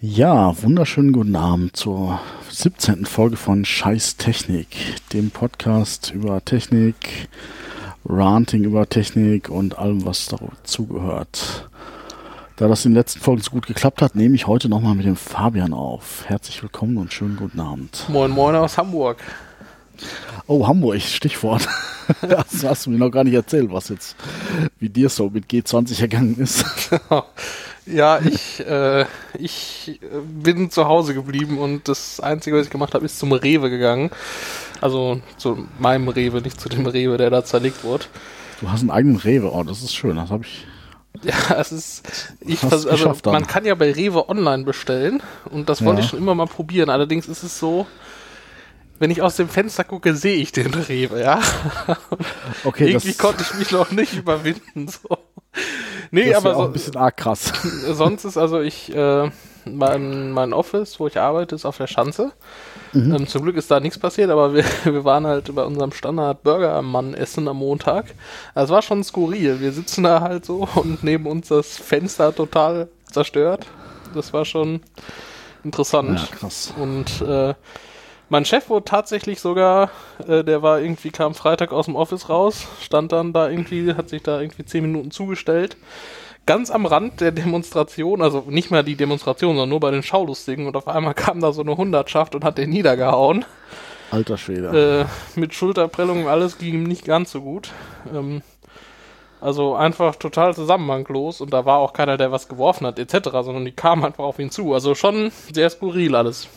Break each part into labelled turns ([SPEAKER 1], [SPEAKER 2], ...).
[SPEAKER 1] Ja, wunderschönen guten Abend zur 17. Folge von Scheiß Technik, dem Podcast über Technik, Ranting über Technik und allem, was dazugehört. Da das in den letzten Folgen so gut geklappt hat, nehme ich heute nochmal mit dem Fabian auf. Herzlich willkommen und schönen guten Abend.
[SPEAKER 2] Moin Moin aus Hamburg.
[SPEAKER 1] Oh, Hamburg, Stichwort. Das hast du mir noch gar nicht erzählt, was jetzt, wie dir so mit G20 ergangen ist.
[SPEAKER 2] Ja, ich, äh, ich bin zu Hause geblieben und das Einzige, was ich gemacht habe, ist zum Rewe gegangen. Also zu meinem Rewe, nicht zu dem Rewe, der da zerlegt wurde.
[SPEAKER 1] Du hast einen eigenen Rewe, oh, das ist schön, das habe ich.
[SPEAKER 2] Ja, es ist. Ich vers also, man kann ja bei Rewe online bestellen und das wollte ja. ich schon immer mal probieren. Allerdings ist es so, wenn ich aus dem Fenster gucke, sehe ich den Rewe, ja. Okay, Irgendwie konnte ich mich noch nicht überwinden. So.
[SPEAKER 1] Nee, das aber so, ein bisschen arg krass.
[SPEAKER 2] Sonst ist also ich, äh, mein, mein Office, wo ich arbeite, ist auf der Schanze. Mhm. Ähm, zum Glück ist da nichts passiert, aber wir, wir waren halt bei unserem Standard Burgermann essen am Montag. Das war schon skurril. Wir sitzen da halt so und neben uns das Fenster total zerstört. Das war schon interessant. Ja, krass. Und äh, mein Chef wurde tatsächlich sogar, äh, der war irgendwie, kam Freitag aus dem Office raus, stand dann da irgendwie, hat sich da irgendwie zehn Minuten zugestellt. Ganz am Rand der Demonstration, also nicht mehr die Demonstration, sondern nur bei den Schaulustigen und auf einmal kam da so eine Hundertschaft und hat den niedergehauen.
[SPEAKER 1] Alter Schwede.
[SPEAKER 2] Äh, mit Schulterprellungen alles ging ihm nicht ganz so gut. Ähm, also einfach total zusammenhanglos und da war auch keiner, der was geworfen hat, etc., sondern die kamen einfach auf ihn zu. Also schon sehr skurril alles.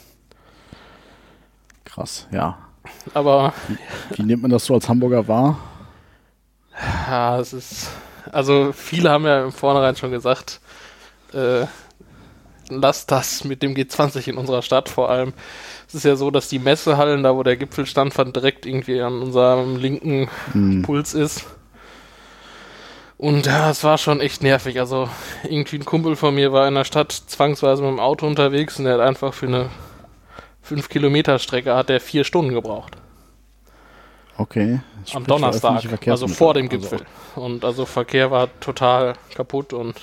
[SPEAKER 1] Krass, ja.
[SPEAKER 2] Aber.
[SPEAKER 1] Wie, wie nimmt man das so als Hamburger wahr?
[SPEAKER 2] Ja, es ist. Also, viele haben ja im Vornherein schon gesagt, äh, lass das mit dem G20 in unserer Stadt vor allem. Es ist ja so, dass die Messehallen, da wo der Gipfel fand, direkt irgendwie an unserem linken hm. Puls ist. Und ja, es war schon echt nervig. Also, irgendwie ein Kumpel von mir war in der Stadt zwangsweise mit dem Auto unterwegs und der hat einfach für eine 5 Kilometer Strecke hat er vier Stunden gebraucht.
[SPEAKER 1] Okay.
[SPEAKER 2] Am Donnerstag, also vor dem also Gipfel. Also und also Verkehr war total kaputt und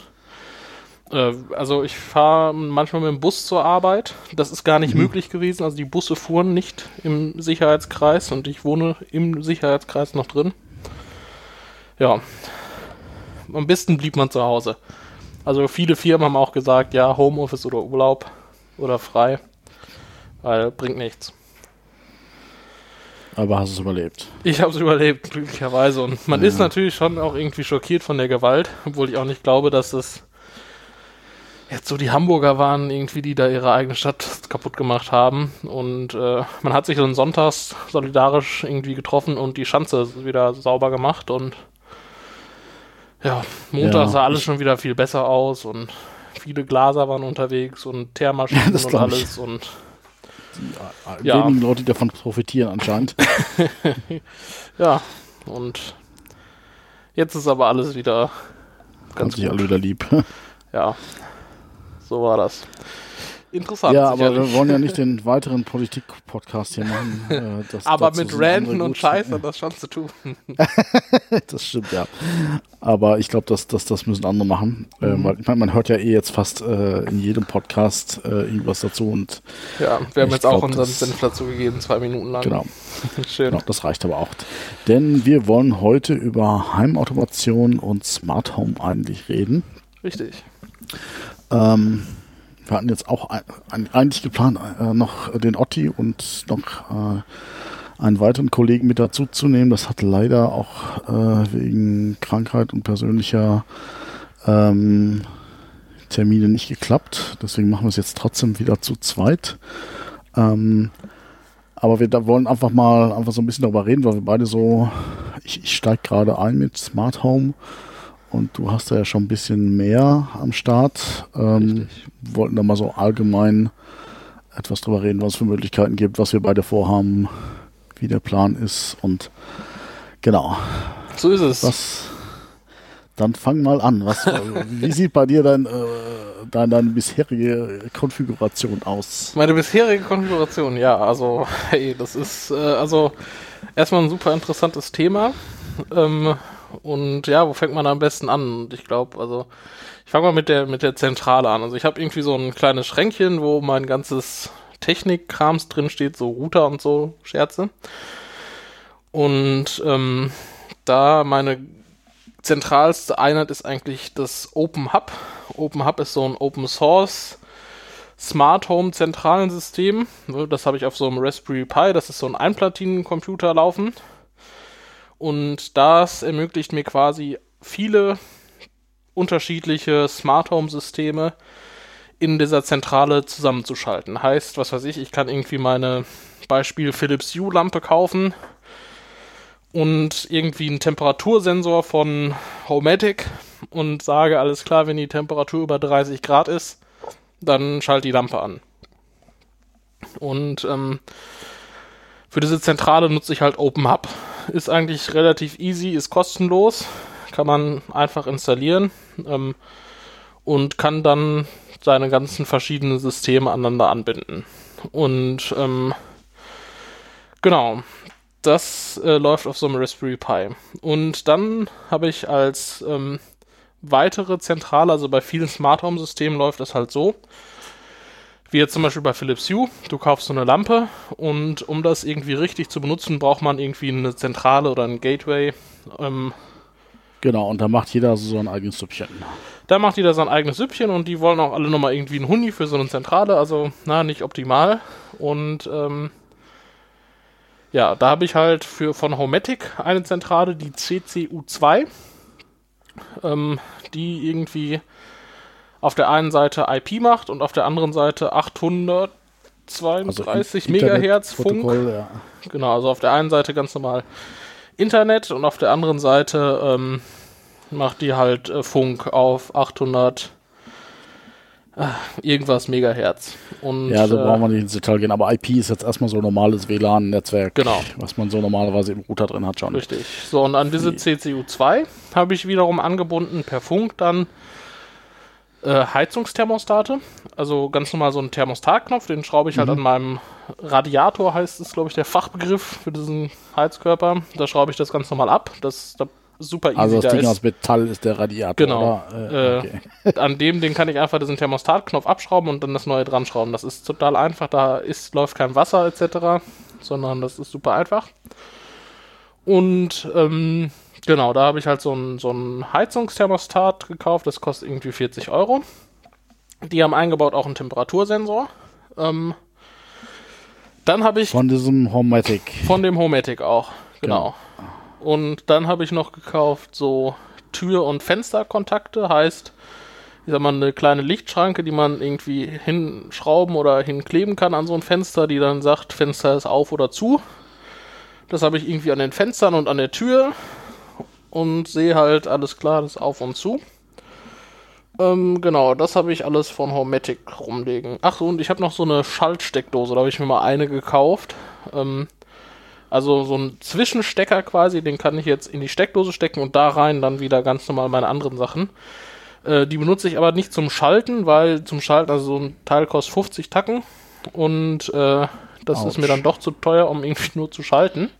[SPEAKER 2] äh, also ich fahre manchmal mit dem Bus zur Arbeit. Das ist gar nicht mhm. möglich gewesen. Also die Busse fuhren nicht im Sicherheitskreis und ich wohne im Sicherheitskreis noch drin. Ja. Am besten blieb man zu Hause. Also viele Firmen haben auch gesagt, ja, Homeoffice oder Urlaub oder frei. Weil bringt nichts.
[SPEAKER 1] Aber hast es überlebt.
[SPEAKER 2] Ich habe es überlebt, glücklicherweise. Und man ja. ist natürlich schon auch irgendwie schockiert von der Gewalt, obwohl ich auch nicht glaube, dass es jetzt so die Hamburger waren, irgendwie, die da ihre eigene Stadt kaputt gemacht haben. Und äh, man hat sich dann sonntags solidarisch irgendwie getroffen und die Schanze wieder sauber gemacht. Und ja, Montag ja, sah alles schon wieder viel besser aus und viele Glaser waren unterwegs und Thermaschinen ja, und alles. Ich. Und
[SPEAKER 1] die ja. wenigen Leute, die davon profitieren anscheinend.
[SPEAKER 2] ja, und jetzt ist aber alles wieder
[SPEAKER 1] ganz Haben sich alle wieder lieb.
[SPEAKER 2] ja, so war das interessant.
[SPEAKER 1] Ja, aber wir wollen ja nicht den weiteren Politik-Podcast hier machen.
[SPEAKER 2] Äh, das, aber mit Ranten und Scheiß hat das schon zu tun.
[SPEAKER 1] das stimmt, ja. Aber ich glaube, dass, dass das müssen andere machen. Äh, mhm. Äh, ich meine, man hört ja eh jetzt fast äh, in jedem Podcast äh, irgendwas dazu. Und
[SPEAKER 2] ja, wir haben jetzt glaub, auch unseren Senf dazu gegeben, zwei Minuten lang.
[SPEAKER 1] Genau. Schön. Genau, das reicht aber auch. Denn wir wollen heute über Heimautomation und Smart Home eigentlich reden.
[SPEAKER 2] Richtig.
[SPEAKER 1] Ähm, wir hatten jetzt auch ein, eigentlich geplant, äh, noch den Otti und noch äh, einen weiteren Kollegen mit dazu zu nehmen. Das hat leider auch äh, wegen Krankheit und persönlicher ähm, Termine nicht geklappt. Deswegen machen wir es jetzt trotzdem wieder zu zweit. Ähm, aber wir wollen einfach mal einfach so ein bisschen darüber reden, weil wir beide so, ich, ich steige gerade ein mit Smart Home und du hast da ja schon ein bisschen mehr am Start. Ähm, wollten da mal so allgemein etwas drüber reden, was es für Möglichkeiten gibt, was wir beide vorhaben, wie der Plan ist und genau.
[SPEAKER 2] So ist es.
[SPEAKER 1] Was, dann fang mal an. Was, wie sieht bei dir dein, äh, dein, deine bisherige Konfiguration aus?
[SPEAKER 2] Meine bisherige Konfiguration, ja, also, hey, das ist äh, also erstmal ein super interessantes Thema. Ähm, Und ja, wo fängt man am besten an? Und ich glaube, also ich fange mal mit der mit der Zentrale an. Also ich habe irgendwie so ein kleines Schränkchen, wo mein ganzes Technikkrams drin steht, so Router und so Scherze. Und ähm, da meine zentralste Einheit ist eigentlich das Open Hub. Open Hub ist so ein Open Source Smart Home zentralen System. Das habe ich auf so einem Raspberry Pi, das ist so ein Einplatinencomputer laufen. Und das ermöglicht mir quasi viele unterschiedliche Smart Home Systeme in dieser Zentrale zusammenzuschalten. Heißt, was weiß ich, ich kann irgendwie meine Beispiel Philips Hue Lampe kaufen und irgendwie einen Temperatursensor von Homematic und sage, alles klar, wenn die Temperatur über 30 Grad ist, dann schalte die Lampe an. Und ähm, für diese Zentrale nutze ich halt OpenHub. Ist eigentlich relativ easy, ist kostenlos, kann man einfach installieren ähm, und kann dann seine ganzen verschiedenen Systeme aneinander anbinden. Und ähm, genau, das äh, läuft auf so einem Raspberry Pi. Und dann habe ich als ähm, weitere Zentrale, also bei vielen Smart Home Systemen läuft das halt so, wie jetzt zum Beispiel bei Philips Hue, du kaufst so eine Lampe und um das irgendwie richtig zu benutzen, braucht man irgendwie eine Zentrale oder ein Gateway. Ähm,
[SPEAKER 1] genau, und da macht jeder so ein eigenes Süppchen.
[SPEAKER 2] Da macht jeder sein eigenes Süppchen und die wollen auch alle nochmal irgendwie einen Huni für so eine Zentrale, also na, nicht optimal. Und ähm, ja, da habe ich halt für von Homematic eine Zentrale, die CCU2, ähm, die irgendwie auf der einen Seite IP macht und auf der anderen Seite 832 also Megahertz Funk. Ja. Genau, also auf der einen Seite ganz normal Internet und auf der anderen Seite ähm, macht die halt äh, Funk auf 800 äh, irgendwas Megahertz. Und,
[SPEAKER 1] ja, so äh, brauchen wir nicht ins Detail gehen, aber IP ist jetzt erstmal so ein normales WLAN-Netzwerk,
[SPEAKER 2] genau.
[SPEAKER 1] was man so normalerweise im Router drin hat schon.
[SPEAKER 2] Richtig. So, und an diese CCU2 habe ich wiederum angebunden per Funk dann äh, Heizungsthermostate. Also ganz normal so ein Thermostatknopf, den schraube ich halt mhm. an meinem Radiator, heißt es, glaube ich, der Fachbegriff für diesen Heizkörper. Da schraube ich das ganz normal ab. Das, da super easy.
[SPEAKER 1] Also das
[SPEAKER 2] da
[SPEAKER 1] Ding
[SPEAKER 2] ist.
[SPEAKER 1] aus Metall ist der Radiator.
[SPEAKER 2] Genau. Äh, okay. äh, an dem, den kann ich einfach diesen Thermostatknopf abschrauben und dann das neue dran schrauben. Das ist total einfach. Da ist, läuft kein Wasser etc., sondern das ist super einfach. Und ähm, genau, da habe ich halt so ein, so ein Heizungsthermostat gekauft. Das kostet irgendwie 40 Euro. Die haben eingebaut auch einen Temperatursensor. Ähm, dann habe ich.
[SPEAKER 1] Von diesem Homematic.
[SPEAKER 2] Von dem Homematic auch, genau. genau. Und dann habe ich noch gekauft so Tür- und Fensterkontakte, heißt, ich sag mal, eine kleine Lichtschranke, die man irgendwie hinschrauben oder hinkleben kann an so ein Fenster, die dann sagt, Fenster ist auf oder zu. Das habe ich irgendwie an den Fenstern und an der Tür und sehe halt, alles klar, das ist auf und zu. Ähm, genau, das habe ich alles von Homematic rumlegen. Ach so, und ich habe noch so eine Schaltsteckdose, da habe ich mir mal eine gekauft. Ähm, also so ein Zwischenstecker quasi, den kann ich jetzt in die Steckdose stecken und da rein dann wieder ganz normal meine anderen Sachen. Äh, die benutze ich aber nicht zum Schalten, weil zum Schalten, also so ein Teil kostet 50 Tacken und äh, das Ouch. ist mir dann doch zu teuer, um irgendwie nur zu schalten.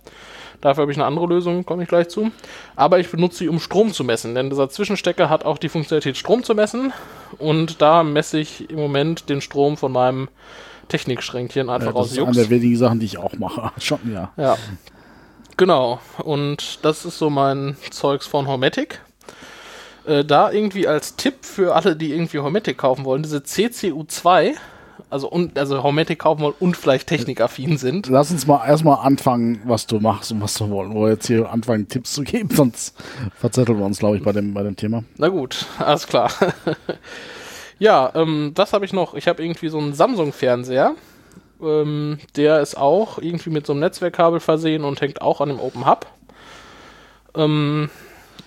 [SPEAKER 2] Dafür habe ich eine andere Lösung, komme ich gleich zu. Aber ich benutze sie, um Strom zu messen, denn dieser Zwischenstecker hat auch die Funktionalität, Strom zu messen. Und da messe ich im Moment den Strom von meinem Technikschränkchen einfach ja,
[SPEAKER 1] das aus. Das ist eine der wenigen Sachen, die ich auch mache. Schon, ja.
[SPEAKER 2] Ja. Genau. Und das ist so mein Zeugs von Hormetic. Äh, da irgendwie als Tipp für alle, die irgendwie Hormetic kaufen wollen, diese CCU2, also und also wollen und vielleicht technikaffin sind.
[SPEAKER 1] Lass uns mal erstmal anfangen, was du machst und was du wollen. Wo wir jetzt hier anfangen, Tipps zu geben, sonst verzetteln wir uns, glaube ich, bei dem, bei dem Thema.
[SPEAKER 2] Na gut, alles klar. Ja, ähm, das habe ich noch. Ich habe irgendwie so einen Samsung-Fernseher. Ähm, der ist auch irgendwie mit so einem Netzwerkkabel versehen und hängt auch an dem Open Hub. Ähm,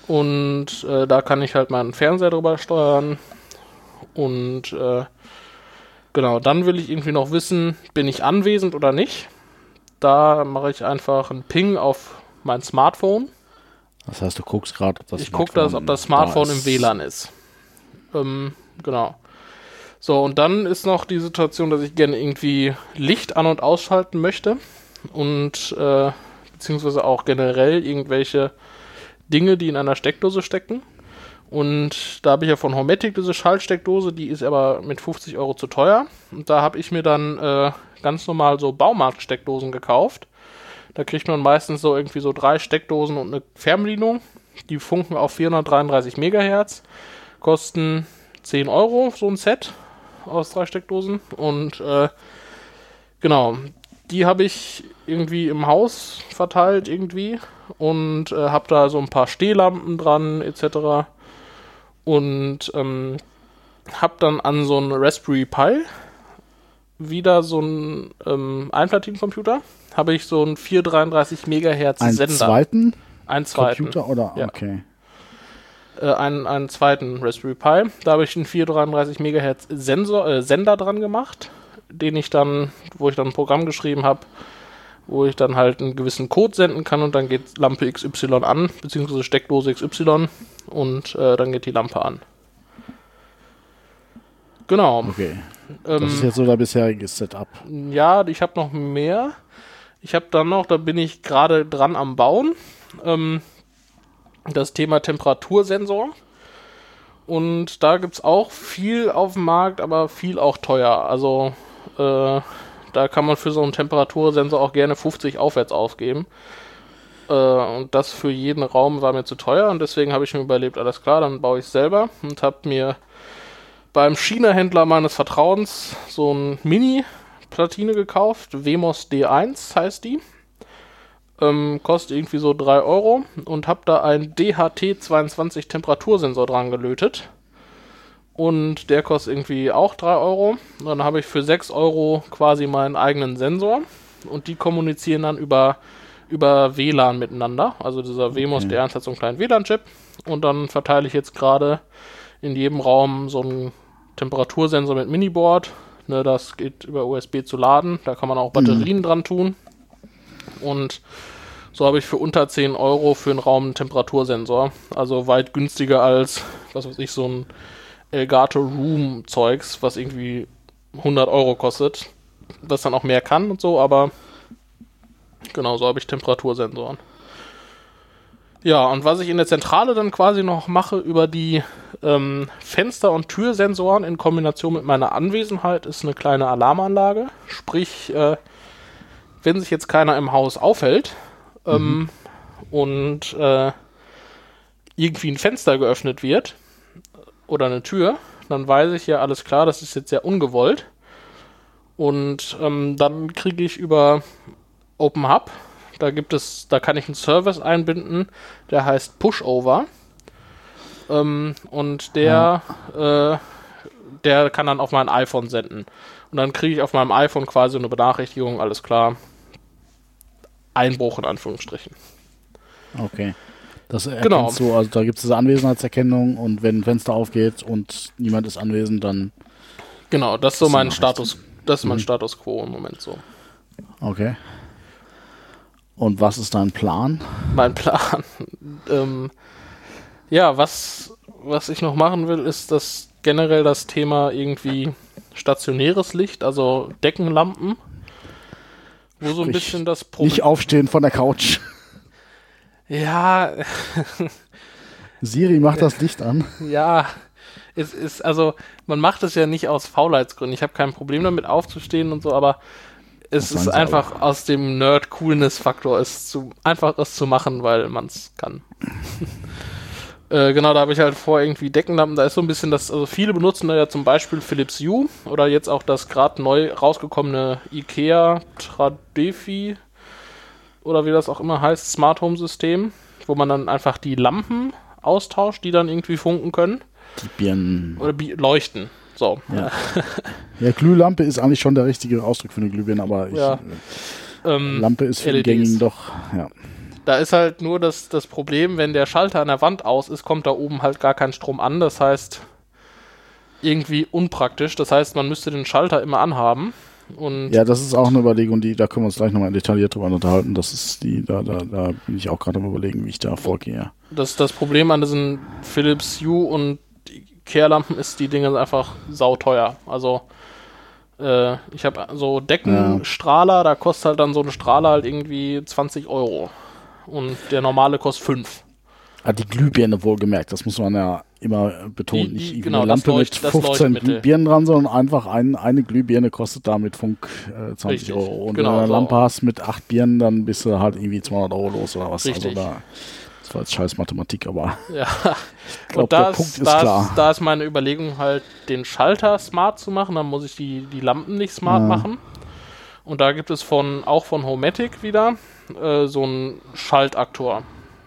[SPEAKER 2] und äh, da kann ich halt meinen Fernseher drüber steuern. Und äh, genau, dann will ich irgendwie noch wissen, bin ich anwesend oder nicht. Da mache ich einfach einen Ping auf mein Smartphone.
[SPEAKER 1] Das heißt, du guckst gerade,
[SPEAKER 2] ob das Ich gucke, ob das Smartphone da im WLAN ist. Ähm, genau. So, und dann ist noch die Situation, dass ich gerne irgendwie Licht an- und ausschalten möchte und äh, beziehungsweise auch generell irgendwelche Dinge, die in einer Steckdose stecken. Und da habe ich ja von Hormetic diese Schaltsteckdose, die ist aber mit 50 Euro zu teuer. Und da habe ich mir dann äh, ganz normal so Baumarktsteckdosen gekauft. Da kriegt man meistens so irgendwie so drei Steckdosen und eine Fernbedienung. Die funken auf 433 Megahertz, kosten 10 Euro so ein Set aus drei Steckdosen. Und äh, genau, die habe ich irgendwie im Haus verteilt irgendwie und äh, habe da so ein paar Stehlampen dran etc. Und ähm, habe dann an so einen Raspberry Pi wieder so einen ähm, Einplatinencomputer, habe ich so einen 433 Megahertz
[SPEAKER 1] Einen
[SPEAKER 2] Sender.
[SPEAKER 1] zweiten
[SPEAKER 2] einen zweiten.
[SPEAKER 1] Computer oder?
[SPEAKER 2] Ja.
[SPEAKER 1] Okay.
[SPEAKER 2] Äh, einen, einen zweiten Raspberry Pi. Da habe ich einen 433 Megahertz Sensor, äh, Sender dran gemacht, den ich dann, wo ich dann ein Programm geschrieben habe, wo ich dann halt einen gewissen Code senden kann und dann geht Lampe XY an, beziehungsweise Steckdose XY und äh, dann geht die Lampe an. Genau.
[SPEAKER 1] Okay.
[SPEAKER 2] Ähm,
[SPEAKER 1] Das ist jetzt so der bisherige Setup.
[SPEAKER 2] Ja, ich habe noch mehr. Ich habe dann noch, da bin ich gerade dran am Bauen, ähm, das Thema Temperatursensor. Und da gibt es auch viel auf dem Markt, aber viel auch teuer. Also äh, da kann man für so einen Temperatursensor auch gerne 50 aufwärts aufgeben. Äh, und das für jeden Raum war mir zu teuer und deswegen habe ich mir überlebt, alles klar, dann baue ich es selber und habe mir beim China-Händler meines Vertrauens so ein Mini-Platine gekauft. Wemos D1 heißt die. Ähm, kostet irgendwie so 3 Euro und habe da einen DHT22 Temperatursensor dran gelötet. Und der kostet irgendwie auch 3 Euro. Dann habe ich für 6 Euro quasi meinen eigenen Sensor. Und die kommunizieren dann über, über WLAN miteinander. Also dieser Wemos
[SPEAKER 1] Okay.
[SPEAKER 2] D1 hat so einen kleinen WLAN-Chip. Und dann verteile ich jetzt gerade in jedem Raum so einen Temperatursensor mit Miniboard. Ne, das geht über USB zu laden. Da kann man auch Batterien dran tun. Und so habe ich für unter 10 Euro für einen Raum einen Temperatursensor. Also weit günstiger als, was weiß ich, so ein Elgato Room Zeugs, was irgendwie 100 Euro kostet. Was dann auch mehr kann und so, aber genau so habe ich Temperatursensoren. Ja, und was ich in der Zentrale dann quasi noch mache über die ähm, Fenster- und Türsensoren in Kombination mit meiner Anwesenheit, ist eine kleine Alarmanlage. Sprich, äh, wenn sich jetzt keiner im Haus aufhält ähm, und äh, irgendwie ein Fenster geöffnet wird oder eine Tür, dann weiß ich ja alles klar, das ist jetzt sehr ungewollt. Und ähm, dann kriege ich über Open Hub, da gibt es, da kann ich einen Service einbinden, der heißt Pushover. Ähm, und der, äh, der kann dann auf mein iPhone senden. Und dann kriege ich auf meinem iPhone quasi eine Benachrichtigung, alles klar. Einbruch in Anführungsstrichen.
[SPEAKER 1] Okay. Das erkennst
[SPEAKER 2] Genau.
[SPEAKER 1] du, also da gibt es diese Anwesenheitserkennung und wenn ein Fenster aufgeht und niemand ist anwesend, dann
[SPEAKER 2] Genau, das ist so mein Status, das ist mein Status quo im Moment so.
[SPEAKER 1] okay. Und was ist dein Plan?
[SPEAKER 2] Mein Plan. ähm, ja, was, was ich noch machen will, ist das generell das Thema irgendwie stationäres Licht, also Deckenlampen. Wo so ein bisschen das Problem.
[SPEAKER 1] Nicht aufstehen von der Couch.
[SPEAKER 2] Ja,
[SPEAKER 1] Siri macht das Licht an.
[SPEAKER 2] Ja, es ist, also, man macht es ja nicht aus Faulheitsgründen. Ich habe kein Problem damit aufzustehen und so, aber es
[SPEAKER 1] Das
[SPEAKER 2] ist einfach aus dem Nerd-Coolness-Faktor, es zu, einfach es zu machen, weil man es kann. äh, genau, da habe ich halt vor, irgendwie Deckenlampen, da ist so ein bisschen das, also viele benutzen da ja zum Beispiel Philips Hue oder jetzt auch das gerade neu rausgekommene IKEA Tradefi oder wie das auch immer heißt, Smart Home System, wo man dann einfach die Lampen austauscht, die dann irgendwie funken können.
[SPEAKER 1] Die Birnen.
[SPEAKER 2] Oder bi- leuchten. So.
[SPEAKER 1] Ja. Ja, Glühlampe ist eigentlich schon der richtige Ausdruck für eine Glühbirne, aber ich,
[SPEAKER 2] Ja. Ähm,
[SPEAKER 1] Lampe ist für die
[SPEAKER 2] LEDs.
[SPEAKER 1] gängigen doch, ja.
[SPEAKER 2] Da ist halt nur das, das Problem, wenn der Schalter an der Wand aus ist, kommt da oben halt gar kein Strom an. Das heißt, irgendwie unpraktisch. Das heißt, man müsste den Schalter immer anhaben. Und
[SPEAKER 1] Ja, das ist auch eine Überlegung, die, da können wir uns gleich nochmal detailliert drüber unterhalten. Das ist die, da, da, da bin ich auch gerade am überlegen, wie ich da vorgehe.
[SPEAKER 2] das, das Problem an diesen Philips Hue und Kehrlampen ist, die Dinge sind einfach sauteuer. Also äh, ich habe so Deckenstrahler, da kostet halt dann so ein Strahler halt irgendwie 20 Euro. Und der normale kostet 5.
[SPEAKER 1] Ah, die Glühbirne wohlgemerkt, das muss man ja immer betonen.
[SPEAKER 2] Die-
[SPEAKER 1] nicht
[SPEAKER 2] die-
[SPEAKER 1] irgendwie
[SPEAKER 2] genau,
[SPEAKER 1] eine Lampe
[SPEAKER 2] Leucht-
[SPEAKER 1] mit
[SPEAKER 2] das
[SPEAKER 1] 15
[SPEAKER 2] Leuchtmittel.
[SPEAKER 1] Glühbirnen dran, sondern einfach ein, eine Glühbirne kostet da mit Funk äh, 20
[SPEAKER 2] Richtig,
[SPEAKER 1] Euro. Und
[SPEAKER 2] genau,
[SPEAKER 1] wenn du eine
[SPEAKER 2] so.
[SPEAKER 1] Lampe hast mit acht Birnen, dann bist du halt irgendwie 200 Euro los oder was.
[SPEAKER 2] Richtig.
[SPEAKER 1] Also da, das war jetzt scheiß Mathematik, aber
[SPEAKER 2] Ja.
[SPEAKER 1] ich glaube,
[SPEAKER 2] Und da
[SPEAKER 1] der
[SPEAKER 2] ist,
[SPEAKER 1] Punkt ist
[SPEAKER 2] da,
[SPEAKER 1] klar.
[SPEAKER 2] Ist, da ist meine Überlegung halt, den Schalter smart zu machen. Dann muss ich die, die Lampen nicht smart
[SPEAKER 1] Ja.
[SPEAKER 2] machen. Und da gibt es von auch von Homematic wieder äh, so einen Schaltaktor.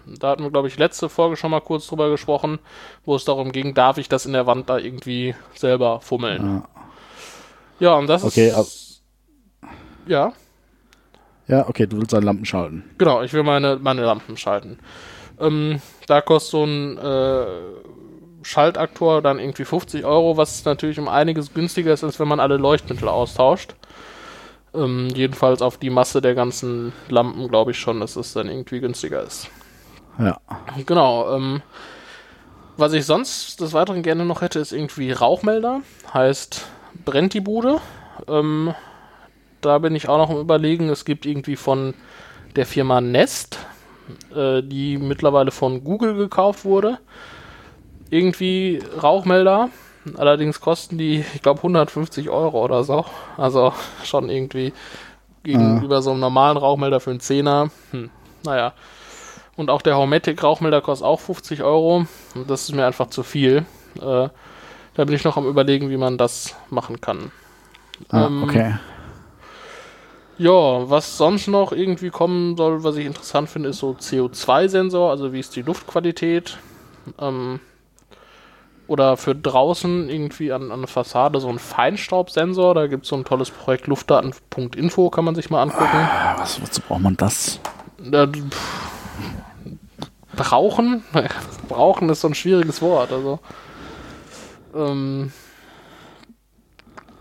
[SPEAKER 2] Da hatten wir, glaube ich, letzte Folge schon mal kurz drüber gesprochen, wo es darum ging, darf ich das in der Wand da irgendwie selber fummeln. Ja, und das
[SPEAKER 1] Okay,
[SPEAKER 2] ist. Ja,
[SPEAKER 1] Ja, okay, du willst deine Lampen schalten.
[SPEAKER 2] Genau, ich will meine, meine Lampen schalten. Ähm, da kostet so ein äh, Schaltaktor dann irgendwie 50 Euro, was natürlich um einiges günstiger ist, als wenn man alle Leuchtmittel austauscht. Ähm, jedenfalls auf die Masse der ganzen Lampen glaube ich schon, dass es dann irgendwie günstiger ist.
[SPEAKER 1] Ja.
[SPEAKER 2] Genau. Ähm, was ich sonst des Weiteren gerne noch hätte, ist irgendwie Rauchmelder. Heißt, brennt die Bude. Ähm, da bin ich auch noch am Überlegen. Es gibt irgendwie von der Firma Nest, äh, die mittlerweile von Google gekauft wurde. Irgendwie Rauchmelder. Allerdings kosten die, ich glaube, 150 Euro oder so. Also schon irgendwie gegenüber so einem normalen Rauchmelder für einen Zehner. Hm, naja. Und auch der Homematic Rauchmelder kostet auch 50 Euro. Und das ist mir einfach zu viel. Äh, da bin ich noch am überlegen, wie man das machen kann.
[SPEAKER 1] Ah,
[SPEAKER 2] Ähm,
[SPEAKER 1] okay.
[SPEAKER 2] Ja, was sonst noch irgendwie kommen soll, was ich interessant finde, ist so CO2-Sensor, also wie ist die Luftqualität. Ähm, oder für draußen irgendwie an, an der Fassade so ein Feinstaubsensor. Da gibt es so ein tolles Projekt Luftdaten.info, kann man sich mal angucken.
[SPEAKER 1] Ah, Was, wozu braucht man das?
[SPEAKER 2] Äh, pff, brauchen? brauchen ist so ein schwieriges Wort. Also. Ähm,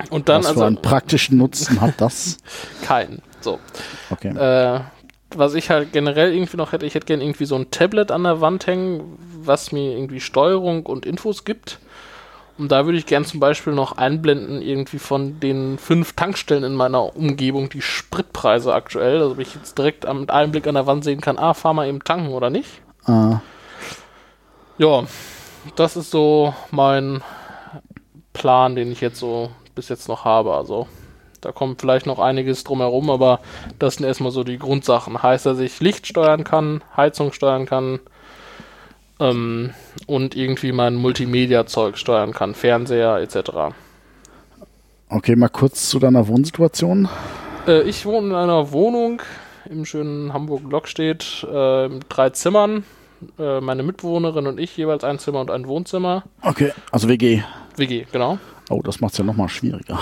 [SPEAKER 2] und dann
[SPEAKER 1] Was
[SPEAKER 2] also
[SPEAKER 1] für einen praktischen Nutzen hat das?
[SPEAKER 2] keinen. So.
[SPEAKER 1] Okay.
[SPEAKER 2] Äh, was ich halt generell irgendwie noch hätte, ich hätte gerne irgendwie so ein Tablet an der Wand hängen, was mir irgendwie Steuerung und Infos gibt. Und da würde ich gern zum Beispiel noch einblenden, irgendwie von den fünf Tankstellen in meiner Umgebung, die Spritpreise aktuell. Also, ob ich jetzt direkt mit einem Blick an der Wand sehen kann, ah, fahr mal eben tanken oder nicht.
[SPEAKER 1] Ah,
[SPEAKER 2] Ja, das ist so mein Plan, den ich jetzt so bis jetzt noch habe. Also da kommt vielleicht noch einiges drumherum, aber das sind erstmal so die Grundsachen. Heißt, dass ich Licht steuern kann, Heizung steuern kann ähm, und irgendwie mein Multimedia-Zeug steuern kann, Fernseher etc.
[SPEAKER 1] okay, mal kurz zu deiner Wohnsituation.
[SPEAKER 2] Äh, ich wohne in einer Wohnung im schönen Hamburg-Lockstedt äh, mit drei Zimmern. Äh, meine Mitbewohnerin und ich jeweils ein Zimmer und ein Wohnzimmer.
[SPEAKER 1] Okay, also WG.
[SPEAKER 2] WG, genau.
[SPEAKER 1] Oh, das macht es ja nochmal schwieriger.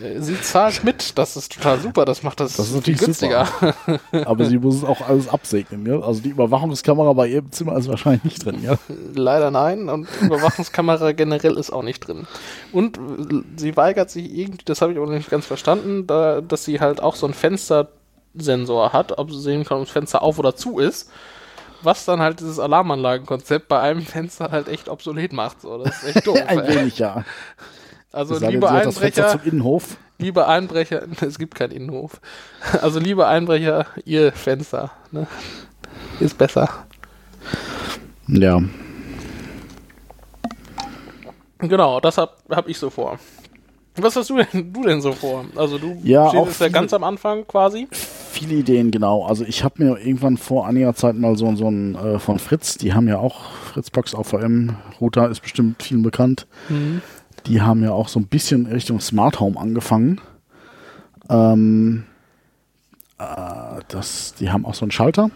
[SPEAKER 2] Äh, Sie zahlt mit, das ist total super, das macht das,
[SPEAKER 1] Das ist
[SPEAKER 2] viel günstiger.
[SPEAKER 1] Aber sie muss es auch alles absegnen, ja? Also die Überwachungskamera bei ihrem Zimmer ist wahrscheinlich nicht drin, ja?
[SPEAKER 2] Leider nein und Überwachungskamera generell ist auch nicht drin. Und äh, sie weigert sich irgendwie, das habe ich auch nicht ganz verstanden, da, dass sie halt auch so einen Fenstersensor hat, ob sie sehen kann, ob das Fenster auf oder zu ist. Was dann halt dieses Alarmanlagenkonzept bei einem Fenster halt echt obsolet macht. So. Das ist echt doof.
[SPEAKER 1] Ein
[SPEAKER 2] ey.
[SPEAKER 1] wenig, ja.
[SPEAKER 2] Also
[SPEAKER 1] denn,
[SPEAKER 2] liebe Einbrecher,
[SPEAKER 1] zum Innenhof.
[SPEAKER 2] liebe Einbrecher, es gibt keinen Innenhof. Also liebe Einbrecher, ihr Fenster ne? ist besser.
[SPEAKER 1] Ja.
[SPEAKER 2] Genau, das hab, hab ich so vor. Was hast du denn, du denn so vor? Also du
[SPEAKER 1] Ja,
[SPEAKER 2] stehst ja ganz am Anfang quasi.
[SPEAKER 1] Viele Ideen, genau. Also ich habe mir irgendwann vor einiger Zeit mal so, so ein äh, von Fritz, die haben ja auch Fritzbox AVM, Router ist bestimmt vielen bekannt. Die haben ja auch so ein bisschen Richtung Smart Home angefangen. Ähm, äh, das, die haben auch so einen Schalter,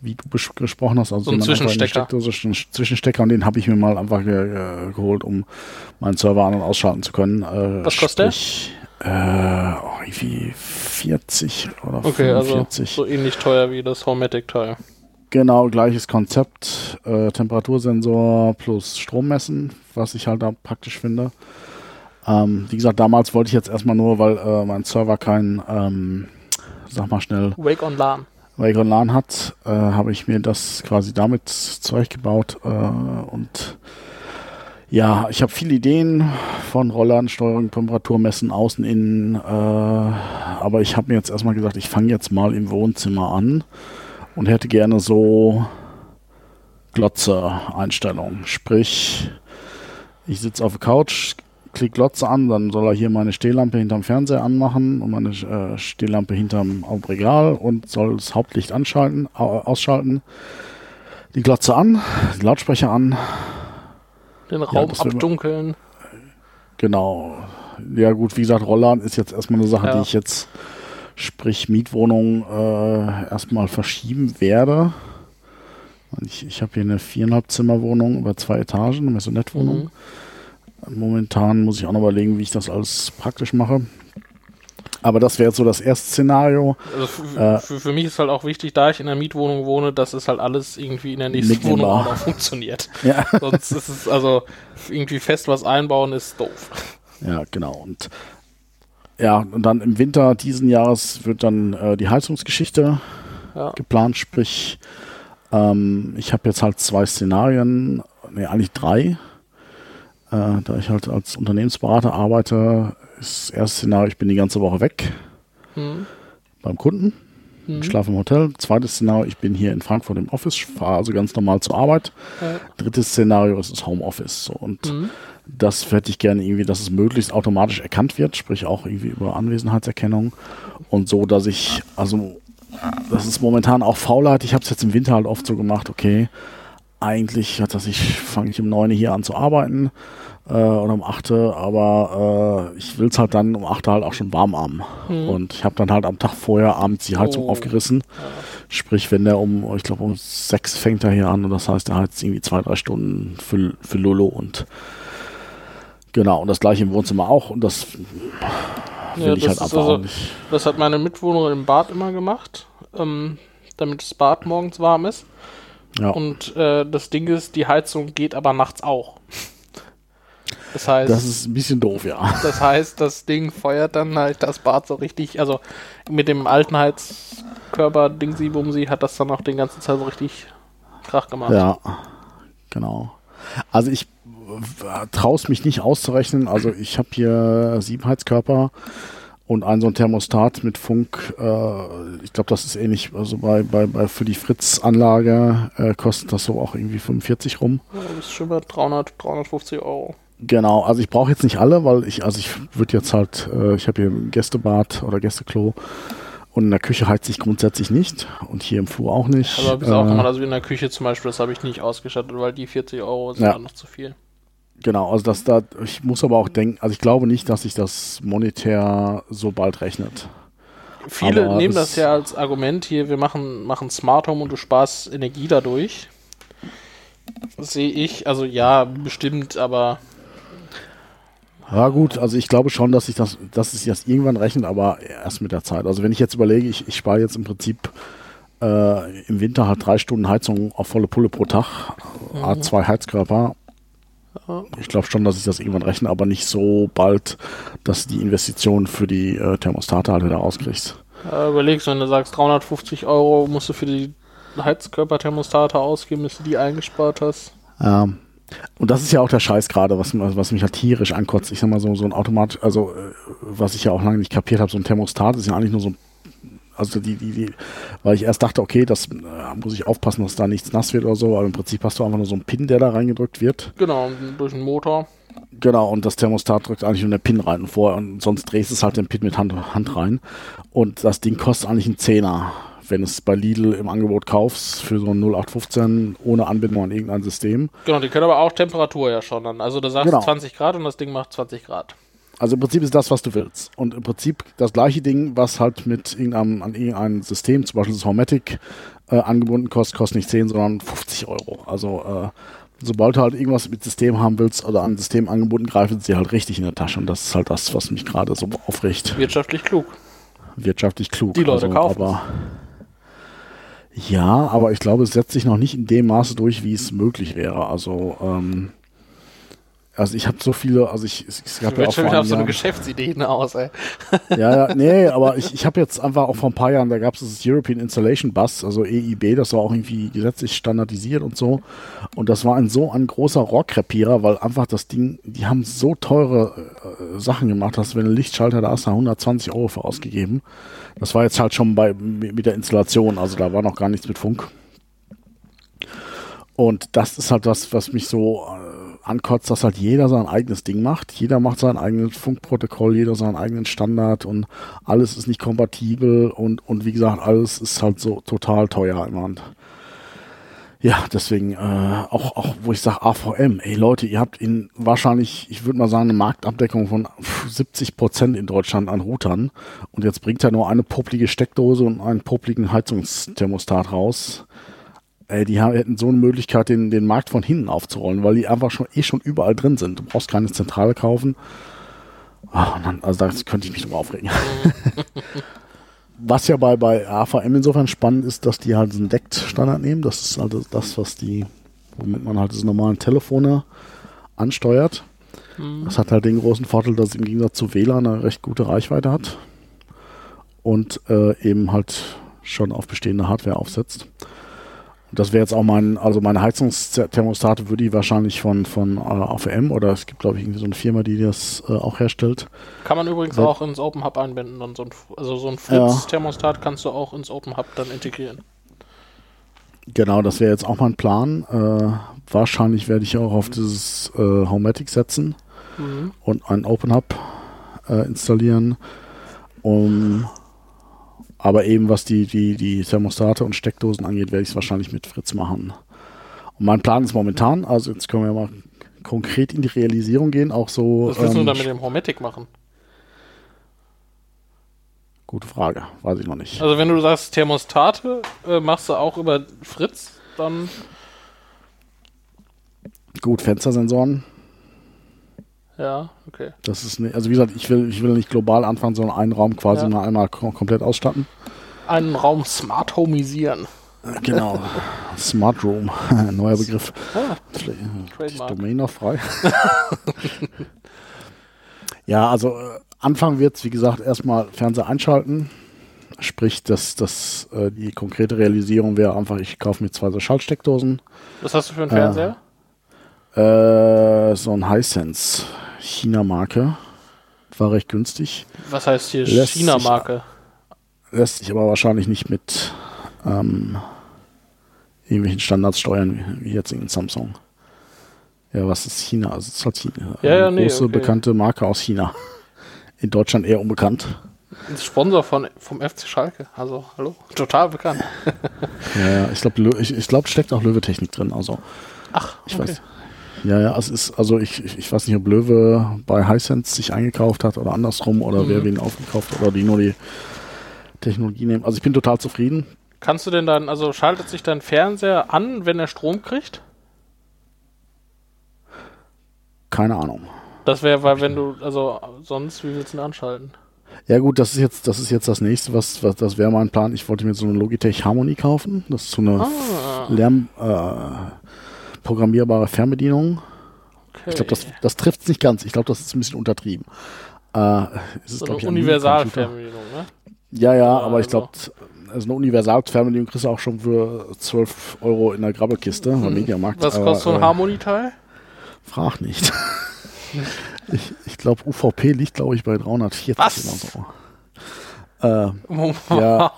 [SPEAKER 1] wie du gesprochen hast. Also
[SPEAKER 2] So ein Zwischenstecker.
[SPEAKER 1] Steckdose, so ein Zwischenstecker und den habe ich mir mal einfach ge geholt, um meinen Server an- und ausschalten zu können. Äh,
[SPEAKER 2] Was kostet der?
[SPEAKER 1] Äh, oh, irgendwie 40 oder
[SPEAKER 2] Okay, also
[SPEAKER 1] 45.
[SPEAKER 2] so ähnlich teuer wie das Homematic-Teil.
[SPEAKER 1] Genau, gleiches Konzept. Äh, Temperatursensor plus Strom messen, was ich halt da praktisch finde. Ähm, wie gesagt, damals wollte ich jetzt erstmal nur, weil äh, mein Server kein, ähm, sag mal schnell,
[SPEAKER 2] Wake on LAN.
[SPEAKER 1] Wagon LAN hat, äh, habe ich mir das quasi damit zurechtgebaut äh, und ja, ich habe viele Ideen von Rollern, Steuerung, Temperatur messen, außen, innen, äh, aber ich habe mir jetzt erstmal gesagt, ich fange jetzt mal im Wohnzimmer an und hätte gerne so Glotze-Einstellung. Sprich, ich sitze auf der Couch, klicke Glotze an, dann soll er hier meine Stehlampe hinterm Fernseher anmachen und meine äh, Stehlampe hinterm Regal und soll das Hauptlicht anschalten, ausschalten. Die Glotze an, Lautsprecher an.
[SPEAKER 2] Den Raum ja, abdunkeln.
[SPEAKER 1] Genau. Ja gut, wie gesagt, Rollern ist jetzt erstmal eine Sache, ja. die ich jetzt, sprich Mietwohnung, äh, erstmal verschieben werde. Ich, ich habe hier eine viereinhalb Zimmerwohnung über zwei Etagen, eine Maisonette-Wohnung. Mhm. Momentan muss ich auch noch überlegen, wie ich das alles praktisch mache. Aber das wäre jetzt so das erste Szenario.
[SPEAKER 2] Also äh, für, für, mich ist halt auch wichtig, da ich in einer Mietwohnung wohne, dass es halt alles irgendwie in der nächsten Wohnung auch noch funktioniert. Ja. Sonst ist es also irgendwie fest was einbauen ist doof.
[SPEAKER 1] Ja, genau. Und ja, und dann im Winter diesen Jahres wird dann äh, die Heizungsgeschichte ja. geplant, sprich ähm, ich habe jetzt halt zwei Szenarien, nee, eigentlich drei. Äh, da ich halt als Unternehmensberater arbeite, das erste Szenario, ich bin die ganze Woche weg mhm. beim Kunden. Mhm. schlafe im Hotel. Zweites Szenario, ich bin hier in Frankfurt im Office, fahre also ganz normal zur Arbeit. Ja. Drittes Szenario ist das Homeoffice. So. Und mhm. das hätte ich gerne irgendwie, dass es möglichst automatisch erkannt wird, sprich auch irgendwie über Anwesenheitserkennung. Und so, dass ich, also das ist momentan auch Faulheit. Ich habe es jetzt im Winter halt oft so gemacht, okay, eigentlich, dass ich fange ich um 9 hier an zu arbeiten äh, oder um 8, aber äh, ich will es halt dann um 8 halt auch schon warm haben. Mhm. Und ich habe dann halt am Tag vorher abends die Heizung oh. aufgerissen. Ja. Sprich, wenn der um, ich glaube um 6 fängt er hier an und das heißt, er heizt irgendwie zwei, drei Stunden für, für Lolo und genau, und das gleiche im Wohnzimmer auch und das
[SPEAKER 2] will ja, ich halt einfach also, nicht. Das hat meine Mitwohnerin im Bad immer gemacht, ähm, damit das Bad morgens warm ist. Ja. Und äh, das Ding ist, die Heizung geht aber nachts auch.
[SPEAKER 1] Das heißt. Das ist ein bisschen doof, ja.
[SPEAKER 2] Das heißt, das Ding feuert dann halt das Bad so richtig, also mit dem alten Heizkörper Dingsi Bumsi hat das dann auch den ganzen Zeit so richtig Krach gemacht.
[SPEAKER 1] Ja, genau. Also ich traue es mich nicht auszurechnen. Also ich habe hier sieben Heizkörper und ein so ein Thermostat mit Funk. Äh, ich glaube, das ist ähnlich. Also bei, bei, bei für die Fritz-Anlage äh, kostet das so auch irgendwie 45 rum.
[SPEAKER 2] Ja, das ist schon bei 300, 350 Euro.
[SPEAKER 1] Genau, also ich brauche jetzt nicht alle, weil ich, also ich würde jetzt halt, äh, ich habe hier ein Gästebad oder Gästeklo und in der Küche heizt sich grundsätzlich nicht und hier im Flur auch nicht.
[SPEAKER 2] Aber bis äh, auch immer, also in der Küche zum Beispiel, das habe ich nicht ausgestattet, weil die 40 Euro sind ja. noch zu viel.
[SPEAKER 1] Genau, also das da, ich muss aber auch denken, also ich glaube nicht, dass sich das monetär so bald rechnet.
[SPEAKER 2] Viele aber nehmen das ja als Argument hier, wir machen, machen Smart Home und du sparst Energie dadurch. Sehe ich, also ja, bestimmt, aber.
[SPEAKER 1] Ja gut, also ich glaube schon, dass sich das, dass sich das irgendwann rechnet, aber erst mit der Zeit. Also wenn ich jetzt überlege, ich, ich spare jetzt im Prinzip äh, im Winter halt drei Stunden Heizung auf volle Pulle pro Tag, mhm. A2 Heizkörper ich glaube schon, dass ich das irgendwann rechne, aber nicht so bald, dass die Investition für die äh, Thermostate halt wieder rauskriegst.
[SPEAKER 2] Äh, überlegst, wenn du sagst, 350 Euro musst du für die Heizkörperthermostate ausgeben, bis du die eingespart hast.
[SPEAKER 1] Ähm, und das ist ja auch der Scheiß gerade, was, was mich halt tierisch ankotzt. Ich sag mal so, so ein Automat, also äh, was ich ja auch lange nicht kapiert habe, so ein Thermostat ist ja eigentlich nur so ein also die, die, die, weil ich erst dachte, okay, das äh, muss ich aufpassen, dass da nichts nass wird oder so, aber im Prinzip hast du einfach nur so einen Pin, der da reingedrückt wird.
[SPEAKER 2] Genau, durch den Motor.
[SPEAKER 1] Genau, und das Thermostat drückt eigentlich nur den Pin rein und vorher und sonst drehst du es halt den Pin mit Hand, Hand rein. Und das Ding kostet eigentlich einen Zehner, wenn es bei Lidl im Angebot kaufst für so ein 0815 ohne Anbindung an irgendein System.
[SPEAKER 2] Genau, die können aber auch Temperatur ja schon dann. Also da sagst du genau. 20 Grad und das Ding macht 20 Grad.
[SPEAKER 1] Also im Prinzip ist das, was du willst. Und im Prinzip das gleiche Ding, was halt mit irgendeinem, an irgendeinem System, zum Beispiel das Homematic, äh, angebunden kostet, kostet nicht 10, sondern 50 Euro. Also äh, sobald du halt irgendwas mit System haben willst oder an System angebunden, greifen sie halt richtig in der Tasche. Und das ist halt das, was mich gerade so aufregt.
[SPEAKER 2] Wirtschaftlich klug.
[SPEAKER 1] Wirtschaftlich klug.
[SPEAKER 2] Die Leute also, kaufen.
[SPEAKER 1] Aber, ja, aber ich glaube, es setzt sich noch nicht in dem Maße durch, wie es möglich wäre. Also ähm, also ich habe so viele, also ich, es,
[SPEAKER 2] gab ja auch schon wieder auf so eine Geschäftsidee aus, ey.
[SPEAKER 1] Ja, ja, nee, aber ich, ich habe jetzt einfach auch vor ein paar Jahren, da gab es das European Installation Bus, also EIB, das war auch irgendwie gesetzlich standardisiert und so. Und das war ein so ein großer Rohrkrepierer, weil einfach das Ding, die haben so teure äh, Sachen gemacht, dass wenn ein Lichtschalter da hast, da 120 Euro für ausgegeben. Das war jetzt halt schon bei mit der Installation, also da war noch gar nichts mit Funk. Und das ist halt das, was mich so ankotzt, dass halt jeder sein eigenes Ding macht. Jeder macht sein eigenes Funkprotokoll, jeder seinen eigenen Standard und alles ist nicht kompatibel und, und wie gesagt, alles ist halt so total teuer im Hand. Ja, deswegen äh, auch, auch, wo ich sage AVM, ey Leute, ihr habt in wahrscheinlich, ich würde mal sagen, eine Marktabdeckung von 70 Prozent in Deutschland an Routern und jetzt bringt er nur eine poplige Steckdose und einen popligen Heizungsthermostat raus. Ey, die haben, hätten so eine Möglichkeit, den, den Markt von hinten aufzurollen, weil die einfach schon eh schon überall drin sind. Du brauchst keine Zentrale kaufen. Ach, dann, also da könnte ich mich drüber aufregen. was ja bei, bei AVM insofern spannend ist, dass die halt einen DECT-Standard nehmen. Das ist also das, was die, womit man halt das normalen Telefone ansteuert. Mhm. Das hat halt den großen Vorteil, dass es im Gegensatz zu WLAN eine recht gute Reichweite hat und äh, eben halt schon auf bestehende Hardware aufsetzt. Das wäre jetzt auch mein, also meine Heizungsthermostate würde ich wahrscheinlich von, von äh, AVM oder es gibt, glaube ich, irgendwie so eine Firma, die das äh, auch herstellt.
[SPEAKER 2] Kann man übrigens ja. auch ins Open Hub einbinden. Und so ein, also so ein Fritz-Thermostat ja. kannst du auch ins Open Hub dann integrieren.
[SPEAKER 1] Genau, das wäre jetzt auch mein Plan. Äh, wahrscheinlich werde ich auch auf dieses äh, Homematic setzen mhm. und einen Open Hub äh, installieren, um aber eben was die, die, die Thermostate und Steckdosen angeht, werde ich es wahrscheinlich mit Fritz machen. Und mein Plan ist momentan, also jetzt können wir mal konkret in die Realisierung gehen, auch so.
[SPEAKER 2] Was willst ähm, du dann mit dem Homematic machen?
[SPEAKER 1] Gute Frage, weiß ich noch nicht.
[SPEAKER 2] Also wenn du sagst Thermostate, äh, machst du auch über Fritz, dann.
[SPEAKER 1] Gut, Fenstersensoren
[SPEAKER 2] ja, okay.
[SPEAKER 1] Das ist nicht, also wie gesagt, ich will, ich will nicht global anfangen, sondern einen Raum quasi ja. mal einmal kom komplett ausstatten.
[SPEAKER 2] Einen Raum smart homisieren.
[SPEAKER 1] Genau. Smart Room, neuer Begriff. Ah, Vielleicht ist Domain noch frei. ja, also äh, Anfang wird es, wie gesagt, erstmal Fernseher einschalten. Sprich, dass das, äh, die konkrete Realisierung wäre einfach, ich kaufe mir zwei so Schaltsteckdosen.
[SPEAKER 2] Was hast du für einen Fernseher?
[SPEAKER 1] Äh, so ein Hisense China-Marke. War recht günstig.
[SPEAKER 2] Was heißt hier China-Marke?
[SPEAKER 1] Lässt sich aber wahrscheinlich nicht mit ähm, irgendwelchen Standards steuern, wie jetzt in Samsung. Ja, was ist China? Also es ist halt China.
[SPEAKER 2] Ja, ja,
[SPEAKER 1] nee, große, okay. bekannte Marke aus China. In Deutschland eher unbekannt.
[SPEAKER 2] Sponsor von, vom FC Schalke. Also, hallo? Total bekannt.
[SPEAKER 1] ja, ja, ich glaube, ich, ich glaub, steckt auch Löwe-Technik drin. Also,
[SPEAKER 2] Ach,
[SPEAKER 1] ich okay. weiß. Ja, ja, es ist, also ich, ich, ich weiß nicht, ob Löwe bei Hisense sich eingekauft hat oder andersrum oder mhm. wer wen aufgekauft hat oder die nur die Technologie nehmen. Also ich bin total zufrieden.
[SPEAKER 2] Kannst du denn dann, also schaltet sich dein Fernseher an, wenn er Strom kriegt?
[SPEAKER 1] Keine Ahnung.
[SPEAKER 2] Das wäre, weil wenn du, also sonst, wie willst du ihn anschalten?
[SPEAKER 1] Ja gut, das ist jetzt, das ist jetzt das nächste, was, was das wäre mein Plan. Ich wollte mir so eine Logitech Harmony kaufen. Das ist so eine ah. Lärm, äh, programmierbare Fernbedienung. Okay. Ich glaube, das, das trifft es nicht ganz. Ich glaube, das ist ein bisschen untertrieben. Äh,
[SPEAKER 2] es ist, so eine Universal-Fernbedienung, ne?
[SPEAKER 1] Ja, ja, aber ich glaube, also eine Universal-Fernbedienung kriegst du auch schon für 12 Euro in der Grabbelkiste mhm. beim Mediamarkt.
[SPEAKER 2] Was kostet so ein äh, Harmony-Teil?
[SPEAKER 1] Frag nicht. ich ich glaube, UVP liegt, glaube ich, bei 340
[SPEAKER 2] Was?
[SPEAKER 1] oder so. Äh, ja.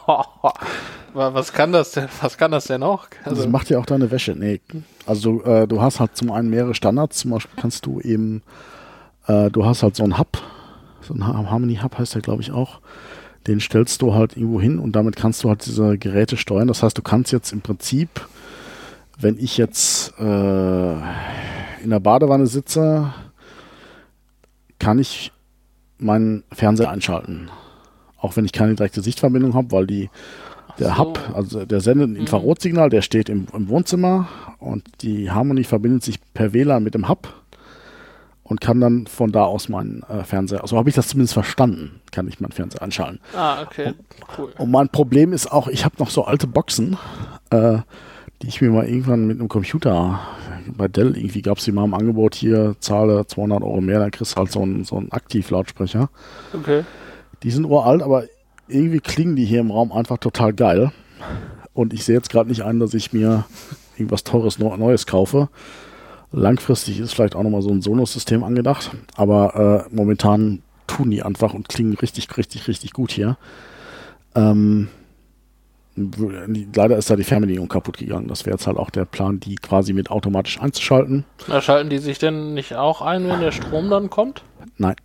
[SPEAKER 2] Was kann das denn? Was kann das denn auch?
[SPEAKER 1] Also das macht ja auch deine Wäsche. Nee. Also äh, du hast halt zum einen mehrere Standards. Zum Beispiel kannst du eben, äh, du hast halt so einen Hub, so ein Harmony Hub heißt der, glaube ich, auch. Den stellst du halt irgendwo hin und damit kannst du halt diese Geräte steuern. Das heißt, du kannst jetzt im Prinzip, wenn ich jetzt äh, in der Badewanne sitze, kann ich meinen Fernseher einschalten. Auch wenn ich keine direkte Sichtverbindung habe, weil die der so. Hub, also der sendet ein mhm. Infrarotsignal, der steht im, im, Wohnzimmer und die Harmony verbindet sich per WLAN mit dem Hub und kann dann von da aus meinen äh, Fernseher, also habe ich das zumindest verstanden, kann ich meinen Fernseher anschalten.
[SPEAKER 2] Ah, okay, und,
[SPEAKER 1] cool. Und mein Problem ist auch, ich habe noch so alte Boxen, äh, die ich mir mal irgendwann mit einem Computer, bei Dell irgendwie gab es die mal im Angebot, hier zahle 200 Euro mehr, dann kriegst du halt so einen, so einen Aktivlautsprecher.
[SPEAKER 2] Okay.
[SPEAKER 1] Die sind uralt, aber irgendwie klingen die hier im Raum einfach total geil. Und ich sehe jetzt gerade nicht ein, dass ich mir irgendwas Teures Neues kaufe. Langfristig ist vielleicht auch nochmal so ein Sonos-System angedacht, aber äh, momentan tun die einfach und klingen richtig, richtig, richtig gut hier. Ähm, leider ist da die Fernbedienung kaputt gegangen. Das wäre jetzt halt auch der Plan, die quasi mit automatisch einzuschalten.
[SPEAKER 2] Na, schalten die sich denn nicht auch ein, wenn der Strom dann kommt?
[SPEAKER 1] Nein.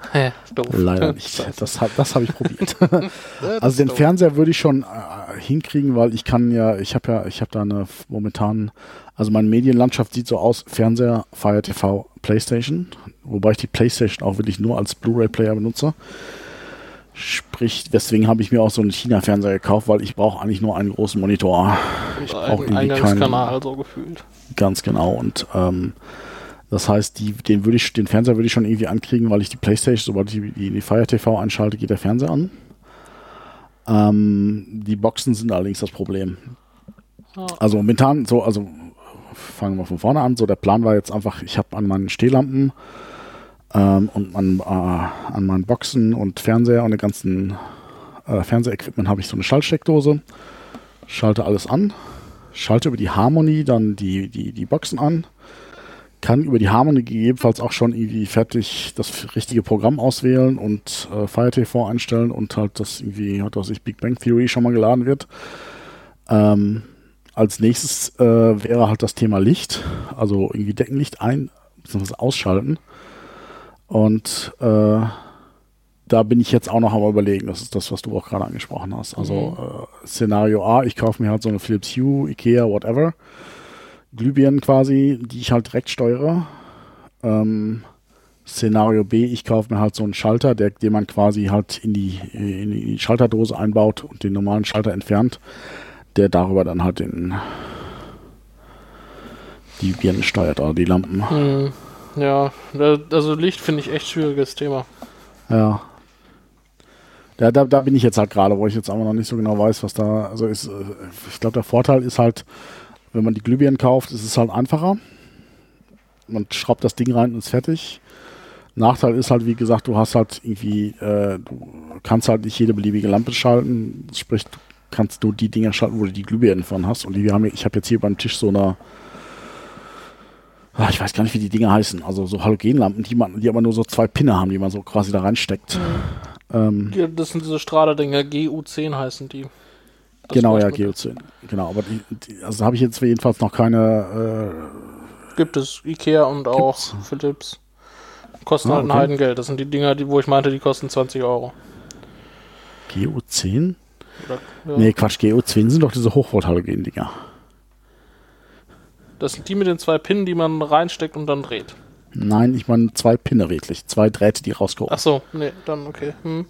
[SPEAKER 2] Hä, doof.
[SPEAKER 1] Leider nicht. Das, das habe ich probiert. also den Fernseher würde ich schon äh, hinkriegen, weil ich kann ja, ich habe ja, ich habe da eine momentan, also meine Medienlandschaft sieht so aus: Fernseher, Fire TV, PlayStation, wobei ich die PlayStation auch wirklich nur als Blu-ray-Player benutze. Sprich, deswegen habe ich mir auch so einen China-Fernseher gekauft, weil ich brauche eigentlich nur einen großen Monitor. Ich brauche irgendwie
[SPEAKER 2] Eingangskanal so gefühlt.
[SPEAKER 1] Ganz genau. Und ähm, das heißt, die, den, würde ich, den Fernseher würde ich schon irgendwie ankriegen, weil ich die Playstation, sobald ich die, die Fire TV einschalte, geht der Fernseher an. Ähm, die Boxen sind allerdings das Problem.
[SPEAKER 2] Ja.
[SPEAKER 1] Also momentan, so, also fangen wir von vorne an. So, der Plan war jetzt einfach, ich habe an meinen Stehlampen ähm, und an, äh, an meinen Boxen und Fernseher und den ganzen äh, Fernsehequipment habe ich so eine Schaltsteckdose. Schalte alles an, schalte über die Harmony dann die, die, die Boxen an, kann über die Harmony gegebenenfalls auch schon irgendwie fertig das richtige Programm auswählen und äh, Fire TV einstellen und halt das irgendwie, hat was ich, Big Bang Theory schon mal geladen wird. Ähm, als nächstes äh, wäre halt das Thema Licht, also irgendwie Deckenlicht ein- bzw. ausschalten. Und äh, da bin ich jetzt auch noch am überlegen, das ist das, was du auch gerade angesprochen hast. Also äh, Szenario A, ich kaufe mir halt so eine Philips Hue, Ikea, whatever. Glühbirnen quasi, die ich halt direkt steuere. Ähm, Szenario B, ich kaufe mir halt so einen Schalter, der, den man quasi halt in die, in die Schalterdose einbaut und den normalen Schalter entfernt, der darüber dann halt den die Birnen steuert oder die Lampen.
[SPEAKER 2] Hm. Ja, also Licht finde ich echt schwieriges Thema.
[SPEAKER 1] Ja. Da, da, da bin ich jetzt halt gerade, wo ich jetzt aber noch nicht so genau weiß, was da also ist. äh, Ich glaube, der Vorteil ist halt, wenn man die Glühbirnen kauft, ist es halt einfacher. Man schraubt das Ding rein und ist fertig. Nachteil ist halt, wie gesagt, du hast halt irgendwie, äh, du kannst halt nicht jede beliebige Lampe schalten. Sprich, du kannst nur die Dinger schalten, wo du die Glühbirnen von hast. Und die haben, ich habe jetzt hier beim Tisch so eine, ah, ich weiß gar nicht, wie die Dinger heißen. Also so Halogenlampen, die man, die aber nur so zwei Pinne haben, die man so quasi da reinsteckt. Ähm,
[SPEAKER 2] Ja, das sind diese Strahler-Dinger, GU10 heißen die. Das
[SPEAKER 1] genau, ja. GO10. Genau, aber die, die, also habe ich jetzt jedenfalls noch keine.
[SPEAKER 2] Gibt es Ikea und auch Philips. Kosten
[SPEAKER 1] Ah,
[SPEAKER 2] halt ein
[SPEAKER 1] okay.
[SPEAKER 2] Heidengeld. Das sind die Dinger, die, wo ich meinte, die kosten 20 Euro.
[SPEAKER 1] Äh, GO10?
[SPEAKER 2] Oder, ja.
[SPEAKER 1] Nee, Quatsch, GO10 sind doch diese Hochvolt-Halogen-Dinger.
[SPEAKER 2] Das sind die mit den zwei Pinnen, die man reinsteckt und dann dreht.
[SPEAKER 1] Nein, ich meine zwei Pinne redlich. Zwei Drähte, die rauskommen.
[SPEAKER 2] Ach so, nee, dann okay. Hm.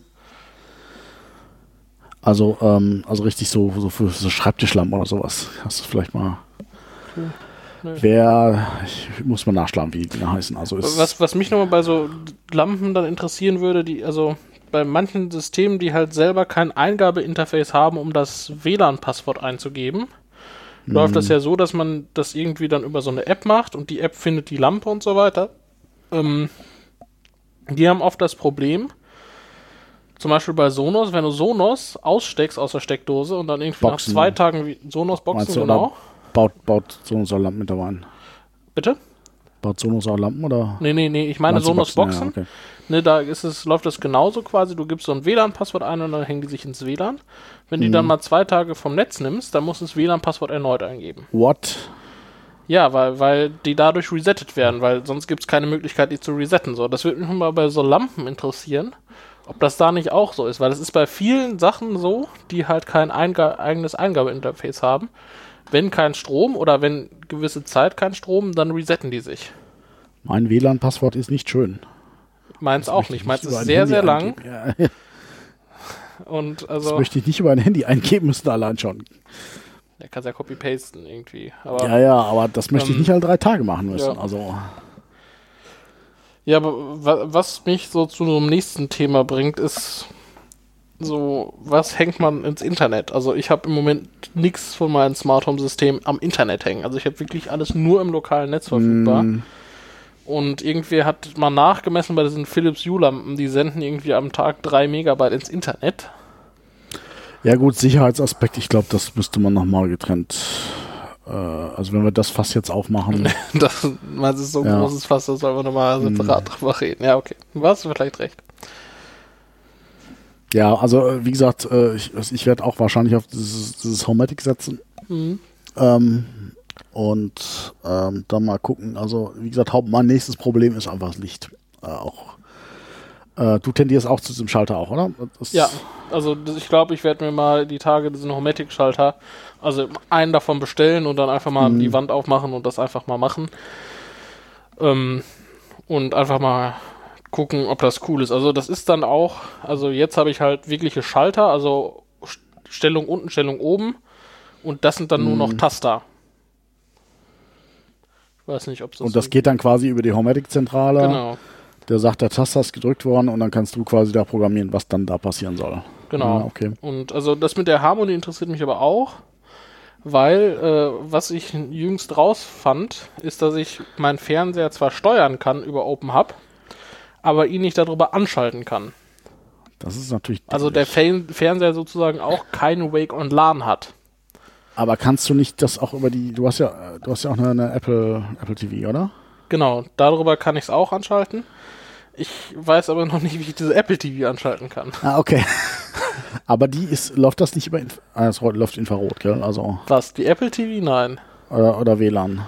[SPEAKER 1] Also, ähm, also richtig so, so für so Schreibtischlampen oder sowas. Hast du vielleicht mal.
[SPEAKER 2] Nee.
[SPEAKER 1] Wer, ich muss mal nachschlagen, wie die heißen. Also
[SPEAKER 2] Was, was mich nochmal bei so Lampen dann interessieren würde, die, also bei manchen Systemen, die halt selber kein Eingabeinterface haben, um das WLAN-Passwort einzugeben, läuft das ja so, dass man das irgendwie dann über so eine App macht und die App findet die Lampe und so weiter. Ähm, die haben oft das Problem, zum Beispiel bei Sonos, wenn du Sonos aussteckst aus der Steckdose und dann irgendwie
[SPEAKER 1] Boxen.
[SPEAKER 2] nach zwei Tagen wie- Sonos-Boxen,
[SPEAKER 1] Meinst du,
[SPEAKER 2] genau.
[SPEAKER 1] baut, baut Sonos auch Lampen mit dabei ein?
[SPEAKER 2] Bitte?
[SPEAKER 1] Baut Sonos auch Lampen oder?
[SPEAKER 2] Nee, nee, nee, ich meine
[SPEAKER 1] Meinst du
[SPEAKER 2] Sonos-Boxen.
[SPEAKER 1] Ja, okay.
[SPEAKER 2] Ne, da ist es, läuft das genauso quasi. Du gibst so ein WLAN-Passwort ein und dann hängen die sich ins WLAN. Wenn die
[SPEAKER 1] Mhm.
[SPEAKER 2] dann mal zwei Tage vom Netz nimmst, dann musst du das WLAN-Passwort erneut eingeben.
[SPEAKER 1] What?
[SPEAKER 2] Ja, weil, weil die dadurch resettet werden, weil sonst gibt es keine Möglichkeit, die zu resetten. So, das würde mich mal bei so Lampen interessieren, ob das da nicht auch so ist, weil es ist bei vielen Sachen so, die halt kein Einga eigenes Eingabeinterface haben. Wenn kein Strom oder wenn gewisse Zeit kein Strom, dann resetten die sich.
[SPEAKER 1] Mein WLAN-Passwort ist nicht schön.
[SPEAKER 2] Meins auch
[SPEAKER 1] möchte
[SPEAKER 2] nicht.
[SPEAKER 1] ich
[SPEAKER 2] Meins ist sehr,
[SPEAKER 1] Handy
[SPEAKER 2] sehr lang.
[SPEAKER 1] Ja,
[SPEAKER 2] Und
[SPEAKER 1] das
[SPEAKER 2] also.
[SPEAKER 1] möchte ich nicht über ein Handy eingeben müssen, allein schon.
[SPEAKER 2] Der kann ja copy-pasten irgendwie. Aber,
[SPEAKER 1] Ja, ja, aber das möchte ich
[SPEAKER 2] Ähm,
[SPEAKER 1] nicht alle drei Tage machen müssen.
[SPEAKER 2] ja.
[SPEAKER 1] Also,
[SPEAKER 2] ja, aber wa was mich so zu einem nächsten Thema bringt, ist so, was hängt man ins Internet? Also ich habe im Moment nichts von meinem Smart Home System am Internet hängen. Also ich habe wirklich alles nur im lokalen Netz verfügbar.
[SPEAKER 1] mm,
[SPEAKER 2] Und irgendwie hat man nachgemessen bei diesen Philips Hue Lampen, die senden irgendwie am Tag drei Megabyte ins Internet.
[SPEAKER 1] ja gut, Sicherheitsaspekt, ich glaube, das müsste man nochmal getrennt. Äh, also wenn wir das fast jetzt aufmachen,
[SPEAKER 2] Das, das ist so ein
[SPEAKER 1] Ja.
[SPEAKER 2] großes Fass, da sollen wir nochmal separat drüber reden. Ja, okay. Du hast vielleicht recht.
[SPEAKER 1] Ja, also äh, wie gesagt, äh, ich, ich werde auch wahrscheinlich auf dieses, dieses Homematic setzen.
[SPEAKER 2] Mhm.
[SPEAKER 1] Ähm, und ähm, dann mal gucken. Also, wie gesagt, mein nächstes Problem ist einfach das Licht. Äh, auch. Du tendierst auch zu diesem Schalter auch, oder? Das
[SPEAKER 2] Ja, also ich glaube, ich werde mir mal die Tage diesen Homatic-Schalter, also einen davon bestellen und dann einfach mal die Wand aufmachen und das einfach mal machen. Ähm, und einfach mal gucken, ob das cool ist. Also das ist dann auch, also jetzt habe ich halt wirkliche Schalter, also St- Stellung unten, Stellung oben und das sind dann nur noch Taster. Ich weiß nicht, ob es
[SPEAKER 1] Und das geht dann quasi über die Homematic-Zentrale.
[SPEAKER 2] Genau,
[SPEAKER 1] Der sagt, der Taster ist gedrückt worden und dann kannst du quasi da programmieren, was dann da passieren soll.
[SPEAKER 2] genau.
[SPEAKER 1] Ja, okay.
[SPEAKER 2] Und also das mit der Harmony interessiert mich aber auch, weil äh, was ich jüngst rausfand, ist, dass ich meinen Fernseher zwar steuern kann über OpenHub, aber ihn nicht darüber anschalten kann.
[SPEAKER 1] Das ist natürlich.
[SPEAKER 2] Also der
[SPEAKER 1] dämlich.
[SPEAKER 2] Fe Fernseher sozusagen auch keinen Wake on LAN hat.
[SPEAKER 1] Aber kannst du nicht das auch über die. Du hast ja, du hast ja auch eine, eine Apple, Apple TV, oder?
[SPEAKER 2] Genau, darüber kann ich es auch anschalten. Ich weiß aber noch nicht, wie ich diese Apple TV anschalten kann.
[SPEAKER 1] Ah, okay. Aber die ist, läuft das nicht über Inf ah, es läuft Infrarot, gell? Also,
[SPEAKER 2] Was? Die Apple TV? Nein.
[SPEAKER 1] oder, oder WLAN.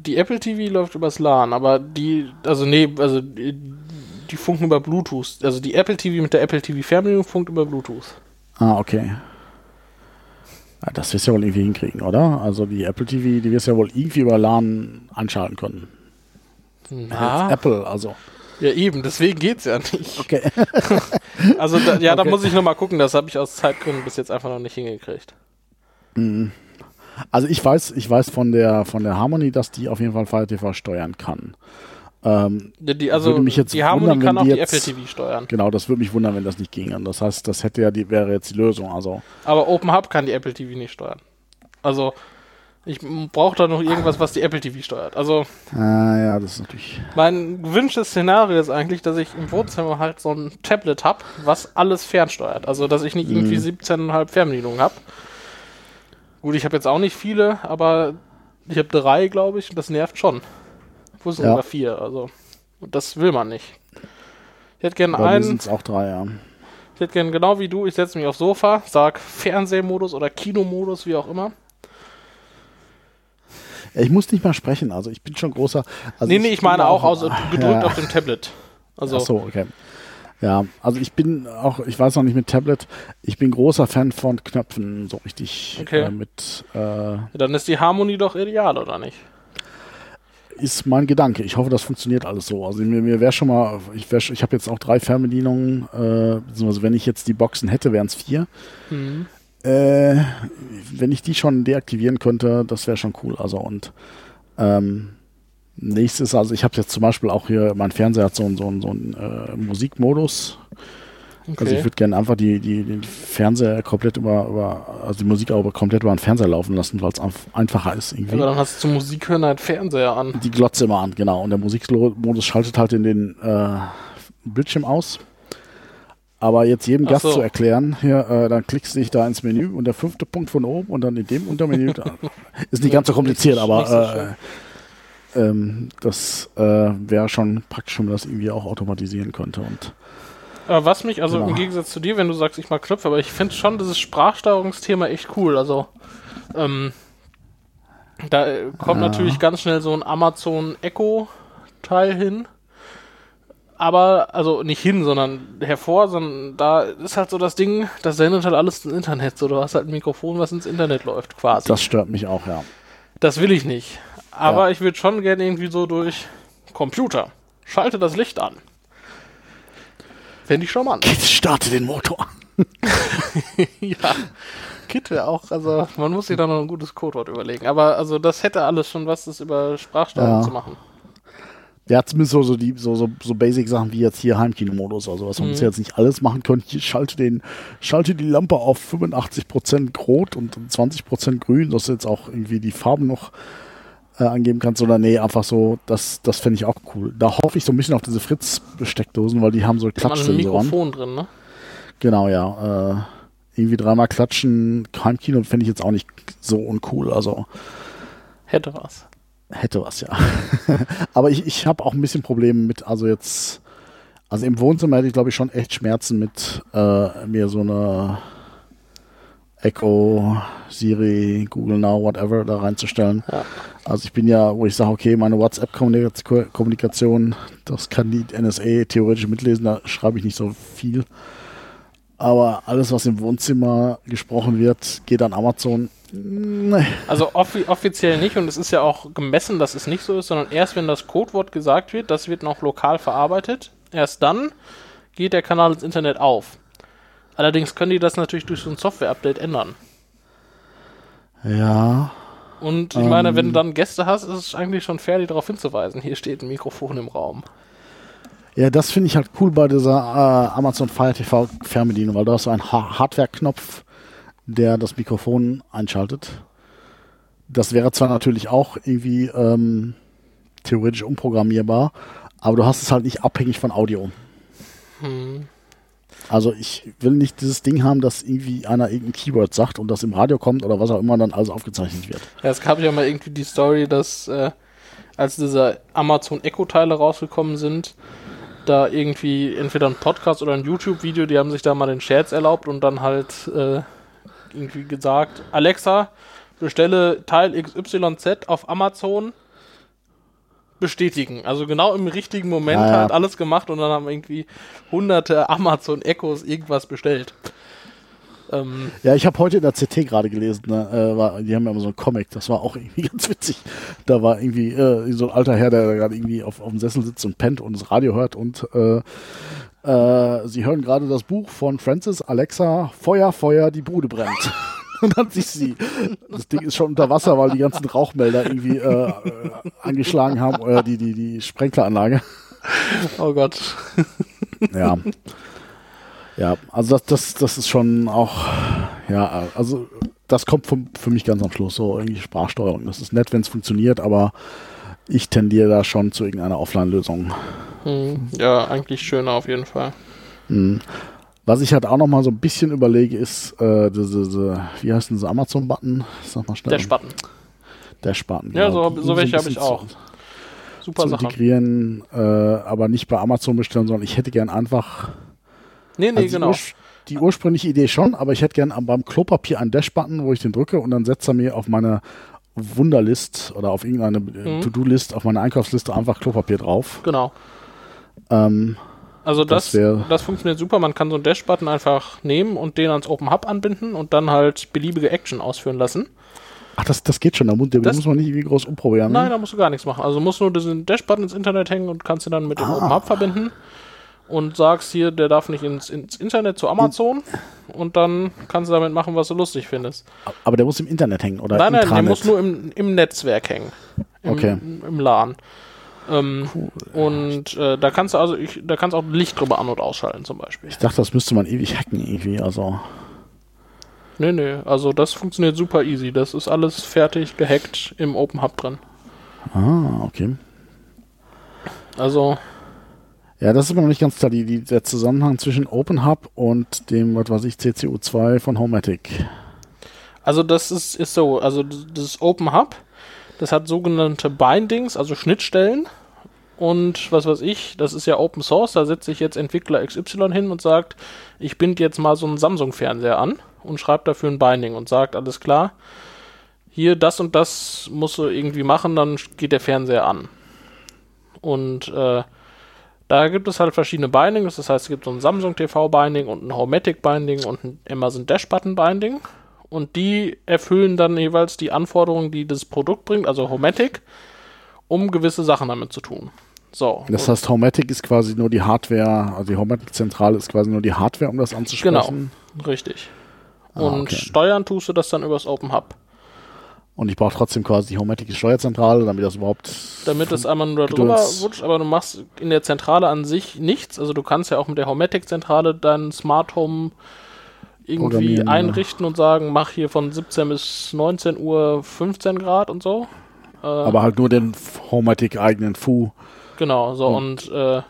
[SPEAKER 2] Die Apple TV läuft übers LAN, aber die, also nee, also die, die funken über Bluetooth. Also die Apple TV mit der Apple TV Fernbedienung funkt über Bluetooth.
[SPEAKER 1] Ah, okay. Ja, das wirst du ja wohl irgendwie hinkriegen, oder? Also die Apple TV, die wirst du ja wohl irgendwie über LAN anschalten können.
[SPEAKER 2] Na,
[SPEAKER 1] Apple, also.
[SPEAKER 2] Ja eben, deswegen geht's ja nicht.
[SPEAKER 1] Okay.
[SPEAKER 2] Also da, ja, da
[SPEAKER 1] Okay.
[SPEAKER 2] muss ich nochmal gucken, das habe ich aus Zeitgründen bis jetzt einfach noch nicht hingekriegt.
[SPEAKER 1] Also ich weiß, ich weiß von der von der Harmony, dass die auf jeden Fall Fire TV steuern kann. Ähm,
[SPEAKER 2] Die, also
[SPEAKER 1] Würde mich jetzt
[SPEAKER 2] die Harmony
[SPEAKER 1] wundern,
[SPEAKER 2] kann auch
[SPEAKER 1] die
[SPEAKER 2] Apple TV steuern.
[SPEAKER 1] genau, das würde mich wundern, wenn das nicht ginge. Das heißt, das hätte ja die wäre jetzt die Lösung. Also
[SPEAKER 2] Aber OpenHub kann die Apple TV nicht steuern. Also ich brauche da noch irgendwas, was die Apple TV steuert. Also
[SPEAKER 1] ah, ja, das ist natürlich.
[SPEAKER 2] Mein gewünschtes Szenario ist eigentlich, dass ich im Wohnzimmer halt so ein Tablet habe, was alles fernsteuert. Also, dass ich nicht irgendwie 17,5 Fernbedienungen habe. Gut, ich habe jetzt auch nicht viele, aber ich habe drei, glaube ich, und das nervt schon. Wo sind
[SPEAKER 1] Ja.
[SPEAKER 2] vier? Also, und das will man nicht. Ich hätte gerne einen,
[SPEAKER 1] sind es auch drei, ja.
[SPEAKER 2] ich hätte gerne genau wie du, ich setze mich aufs Sofa, sag Fernsehmodus oder Kinomodus, wie auch immer.
[SPEAKER 1] Ich muss nicht mal sprechen, also ich bin schon großer. Also
[SPEAKER 2] nee, nee, ich meine auch aus,
[SPEAKER 1] ja,
[SPEAKER 2] gedrückt auf dem Tablet. Also,
[SPEAKER 1] Ach so, okay. Ja, also ich bin auch, ich weiß noch nicht mit Tablet, ich bin großer Fan von Knöpfen, so richtig
[SPEAKER 2] Okay.
[SPEAKER 1] äh, mit, äh,
[SPEAKER 2] dann ist die Harmonie doch ideal, oder nicht?
[SPEAKER 1] ist mein Gedanke. Ich hoffe, das funktioniert alles so. Also mir, mir wäre schon mal, ich, wär, ich habe jetzt auch drei Fernbedienungen, äh, beziehungsweise wenn ich jetzt die Boxen hätte, wären es vier.
[SPEAKER 2] Mhm.
[SPEAKER 1] Äh, wenn ich die schon deaktivieren könnte, das wäre schon cool. Also und ähm, nächstes, also ich habe jetzt zum Beispiel auch hier, mein Fernseher hat so, einen- so, einen- so einen äh, Musikmodus. Also ich
[SPEAKER 2] Okay.
[SPEAKER 1] würde gerne einfach die, die, den Fernseher komplett über, über, also die Musik auch komplett über den Fernseher laufen lassen, weil es einfacher ist irgendwie.
[SPEAKER 2] Aber dann hast du zum Musik hören halt Fernseher an.
[SPEAKER 1] die Glotze immer an, genau. Und der Musikmodus schaltet halt in den äh, Bildschirm aus. Aber jetzt jedem
[SPEAKER 2] Ach
[SPEAKER 1] Gast
[SPEAKER 2] so.
[SPEAKER 1] zu erklären, hier, äh, dann klickst du dich da ins Menü und der fünfte Punkt von oben und dann in dem Untermenü. ist nicht ganz so kompliziert, aber äh, ähm, das äh, wäre schon praktisch, wenn man das irgendwie auch automatisieren könnte. Und
[SPEAKER 2] Aber was mich, also
[SPEAKER 1] Genau.
[SPEAKER 2] im Gegensatz zu dir, wenn du sagst, ich mag Knöpfe, aber ich finde schon dieses Sprachsteuerungsthema echt cool. Also, ähm, da äh, kommt
[SPEAKER 1] Ja.
[SPEAKER 2] natürlich ganz schnell so ein Amazon Echo-Teil hin. Aber, also nicht hin, sondern hervor, sondern da ist halt so das Ding, das sendet halt alles ins Internet. So, du hast halt ein Mikrofon, was ins Internet läuft, quasi.
[SPEAKER 1] das stört mich auch, ja.
[SPEAKER 2] Das will ich nicht. Aber
[SPEAKER 1] Ja.
[SPEAKER 2] ich würde schon gerne irgendwie so durch Computer. Schalte das Licht an. Fände ich schon mal.
[SPEAKER 1] Jetzt starte den Motor.
[SPEAKER 2] ja. Kit wäre auch, also man muss sich da noch ein gutes Codewort überlegen. Aber also das hätte alles schon was, das über Sprachsteuerung
[SPEAKER 1] Ja.
[SPEAKER 2] zu machen.
[SPEAKER 1] Ja, zumindest so, so, die, so, so, so Basic-Sachen wie jetzt hier Heimkinomodus oder sowas. Man
[SPEAKER 2] Mhm.
[SPEAKER 1] jetzt nicht alles machen können. Hier schalte, den, schalte die Lampe auf 85% rot und 20% grün, dass du jetzt auch irgendwie die Farben noch äh, angeben kannst. Oder nee, einfach so, das, das fände ich auch cool. Da hoffe ich so ein bisschen auf diese Fritz-Steckdosen, weil die haben so
[SPEAKER 2] Da hat
[SPEAKER 1] Klatschsensoren.
[SPEAKER 2] Mikrofon drin, ne?
[SPEAKER 1] Genau, ja. Äh, irgendwie dreimal klatschen, Heimkino fände ich jetzt auch nicht so uncool. Also
[SPEAKER 2] Hätte was.
[SPEAKER 1] Hätte was, ja. Aber ich, ich habe auch ein bisschen Probleme mit, also jetzt Also im Wohnzimmer hätte ich, glaube ich, schon echt Schmerzen mit äh, mir so eine Echo, Siri, Google Now, whatever da reinzustellen.
[SPEAKER 2] Ja.
[SPEAKER 1] Also ich bin ja, wo ich sage, okay, meine WhatsApp-Kommunikation, das kann die NSA theoretisch mitlesen, da schreibe ich nicht so viel. Aber alles, was im Wohnzimmer gesprochen wird, geht an Amazon. Nee.
[SPEAKER 2] Also offi offiziell nicht und es ist ja auch gemessen, dass es nicht so ist, sondern erst wenn das Codewort gesagt wird, das wird noch lokal verarbeitet, erst dann geht der Kanal ins Internet auf. Allerdings können die das natürlich durch so ein Software-Update ändern.
[SPEAKER 1] Ja.
[SPEAKER 2] Und ich meine, wenn du dann Gäste hast, ist es eigentlich schon fair, die darauf hinzuweisen. Hier steht ein Mikrofon im Raum.
[SPEAKER 1] Ja, das finde ich halt cool bei dieser äh, Amazon Fire TV Fernbedienung, weil da hast du einen ha Hardware-Knopf, der das Mikrofon einschaltet. Das wäre zwar natürlich auch irgendwie ähm, theoretisch umprogrammierbar, aber du hast es halt nicht abhängig von Audio.
[SPEAKER 2] Hm.
[SPEAKER 1] Also ich will nicht dieses Ding haben, dass irgendwie einer irgendein Keyword sagt und das im Radio kommt oder was auch immer dann alles aufgezeichnet wird.
[SPEAKER 2] Ja, es gab ja mal irgendwie die Story, dass äh, als diese Amazon Echo-Teile rausgekommen sind, da irgendwie entweder ein Podcast oder ein YouTube-Video, die haben sich da mal den Scherz erlaubt und dann halt äh, irgendwie gesagt, Alexa, bestelle Teil XYZ auf Amazon bestätigen. Also genau im richtigen Moment
[SPEAKER 1] Ja, ja.
[SPEAKER 2] halt alles gemacht und dann haben irgendwie hunderte Amazon Echos irgendwas bestellt. Ähm,
[SPEAKER 1] Ja, ich habe heute in der CT gerade gelesen, ne, äh, war, die haben ja immer so einen Comic, das war auch irgendwie ganz witzig. Da war irgendwie äh, so ein alter Herr, der gerade irgendwie auf, auf dem Sessel sitzt und pennt und das Radio hört und äh, äh, sie hören gerade das Buch von Francis Alexa, Feuer, Feuer, die Bude brennt. Und dann sich sie. Das Ding ist schon unter Wasser, weil die ganzen Rauchmelder irgendwie äh, äh, angeschlagen haben, oder die, die, die Sprenkleranlage.
[SPEAKER 2] oh Gott.
[SPEAKER 1] Ja. Ja, also das, das, das ist schon auch, ja, also das kommt vom, für mich ganz am Schluss, so irgendwie Sprachsteuerung. Das ist nett, wenn es funktioniert, aber ich tendiere da schon zu irgendeiner Offline-Lösung.
[SPEAKER 2] Hm, ja, eigentlich schöner auf jeden Fall.
[SPEAKER 1] Mhm. Was ich halt auch noch mal so ein bisschen überlege, ist äh, diese, diese, wie heißt denn dieser Amazon-Button? Sag mal schnell.
[SPEAKER 2] Dash-Button.
[SPEAKER 1] Dash-Button.
[SPEAKER 2] Ja,
[SPEAKER 1] genau.
[SPEAKER 2] so, so welche habe ich auch. Super
[SPEAKER 1] zu
[SPEAKER 2] Sache.
[SPEAKER 1] integrieren, äh, aber nicht bei Amazon bestellen, sondern ich hätte gern einfach
[SPEAKER 2] Nee, nee,
[SPEAKER 1] Also die
[SPEAKER 2] genau.
[SPEAKER 1] ursch- Die ursprüngliche Idee schon, aber ich hätte gern am- beim Klopapier einen Dash-Button, wo ich den drücke und dann setzt er mir auf meine Wunderlist oder auf irgendeine äh,
[SPEAKER 2] Mhm.
[SPEAKER 1] To-Do-List, auf meine Einkaufsliste einfach Klopapier drauf.
[SPEAKER 2] Genau.
[SPEAKER 1] Ähm,
[SPEAKER 2] Also
[SPEAKER 1] Das
[SPEAKER 2] das, das funktioniert super. Man kann so einen Dash-Button einfach nehmen und den ans Open Hub anbinden und dann halt beliebige Action ausführen lassen.
[SPEAKER 1] ach, das, das geht schon, da muss,
[SPEAKER 2] Das-
[SPEAKER 1] muss man nicht irgendwie groß umprobieren.
[SPEAKER 2] Nein,
[SPEAKER 1] ne?
[SPEAKER 2] da musst du gar nichts machen. Also musst nur diesen Dash-Button ins Internet hängen und kannst ihn dann mit dem
[SPEAKER 1] Ah.
[SPEAKER 2] Open Hub verbinden und sagst hier, der darf nicht ins, ins Internet zu Amazon und dann kannst du damit machen, was du lustig findest.
[SPEAKER 1] Aber der muss im Internet hängen oder
[SPEAKER 2] nein, nein, der
[SPEAKER 1] Intranet.
[SPEAKER 2] muss nur im, im Netzwerk hängen. Im,
[SPEAKER 1] Okay.
[SPEAKER 2] Im LAN. Ähm, und äh, da kannst du also, ich, da kannst auch Licht drüber an- und ausschalten zum Beispiel.
[SPEAKER 1] Ich dachte, das müsste man ewig hacken irgendwie. Also,
[SPEAKER 2] Nee, nee, also das funktioniert super easy. Das ist alles fertig gehackt im Open Hub drin.
[SPEAKER 1] ah, okay.
[SPEAKER 2] Also,
[SPEAKER 1] Ja, das ist mir noch nicht ganz klar, die, die, der Zusammenhang zwischen Open Hub und dem, was weiß ich, CCU2 von Homematic.
[SPEAKER 2] also das ist, ist so, also das Open Hub, das hat sogenannte Bindings, also Schnittstellen. Und was weiß ich, das ist ja Open Source, da setzt sich jetzt Entwickler XY hin und sagt, ich binde jetzt mal so einen Samsung-Fernseher an und schreibt dafür ein Binding und sagt, alles klar, hier das und das musst du irgendwie machen, dann geht der Fernseher an. Und äh, da gibt es halt verschiedene Bindings, das heißt, es gibt so ein Samsung TV Binding und ein Homematic Binding und ein Amazon Dash Button Binding. Und die erfüllen dann jeweils die Anforderungen, die das Produkt bringt, also Homematic, um gewisse Sachen damit zu tun. So.
[SPEAKER 1] Das heißt, Homematic ist quasi nur die Hardware, also die Homematic-Zentrale ist quasi nur die Hardware, um das anzusprechen.
[SPEAKER 2] Richtig.
[SPEAKER 1] Ah,
[SPEAKER 2] Und
[SPEAKER 1] okay.
[SPEAKER 2] steuern tust du das dann übers Open Hub.
[SPEAKER 1] Und ich brauche trotzdem quasi die Homematic-Steuerzentrale, damit das überhaupt.
[SPEAKER 2] Damit es einmal nur da drüber
[SPEAKER 1] Gedöns.
[SPEAKER 2] rutscht, aber du machst in der Zentrale an sich nichts. Also du kannst ja auch mit der Homematic-Zentrale dein Smart Home irgendwie
[SPEAKER 1] Programmieren, ja.
[SPEAKER 2] einrichten und sagen, mach hier von 17 bis 19 Uhr 15 Grad und so. Äh,
[SPEAKER 1] aber halt nur den Homematic-eigenen Fu.
[SPEAKER 2] Genau, so
[SPEAKER 1] Oh.
[SPEAKER 2] und äh,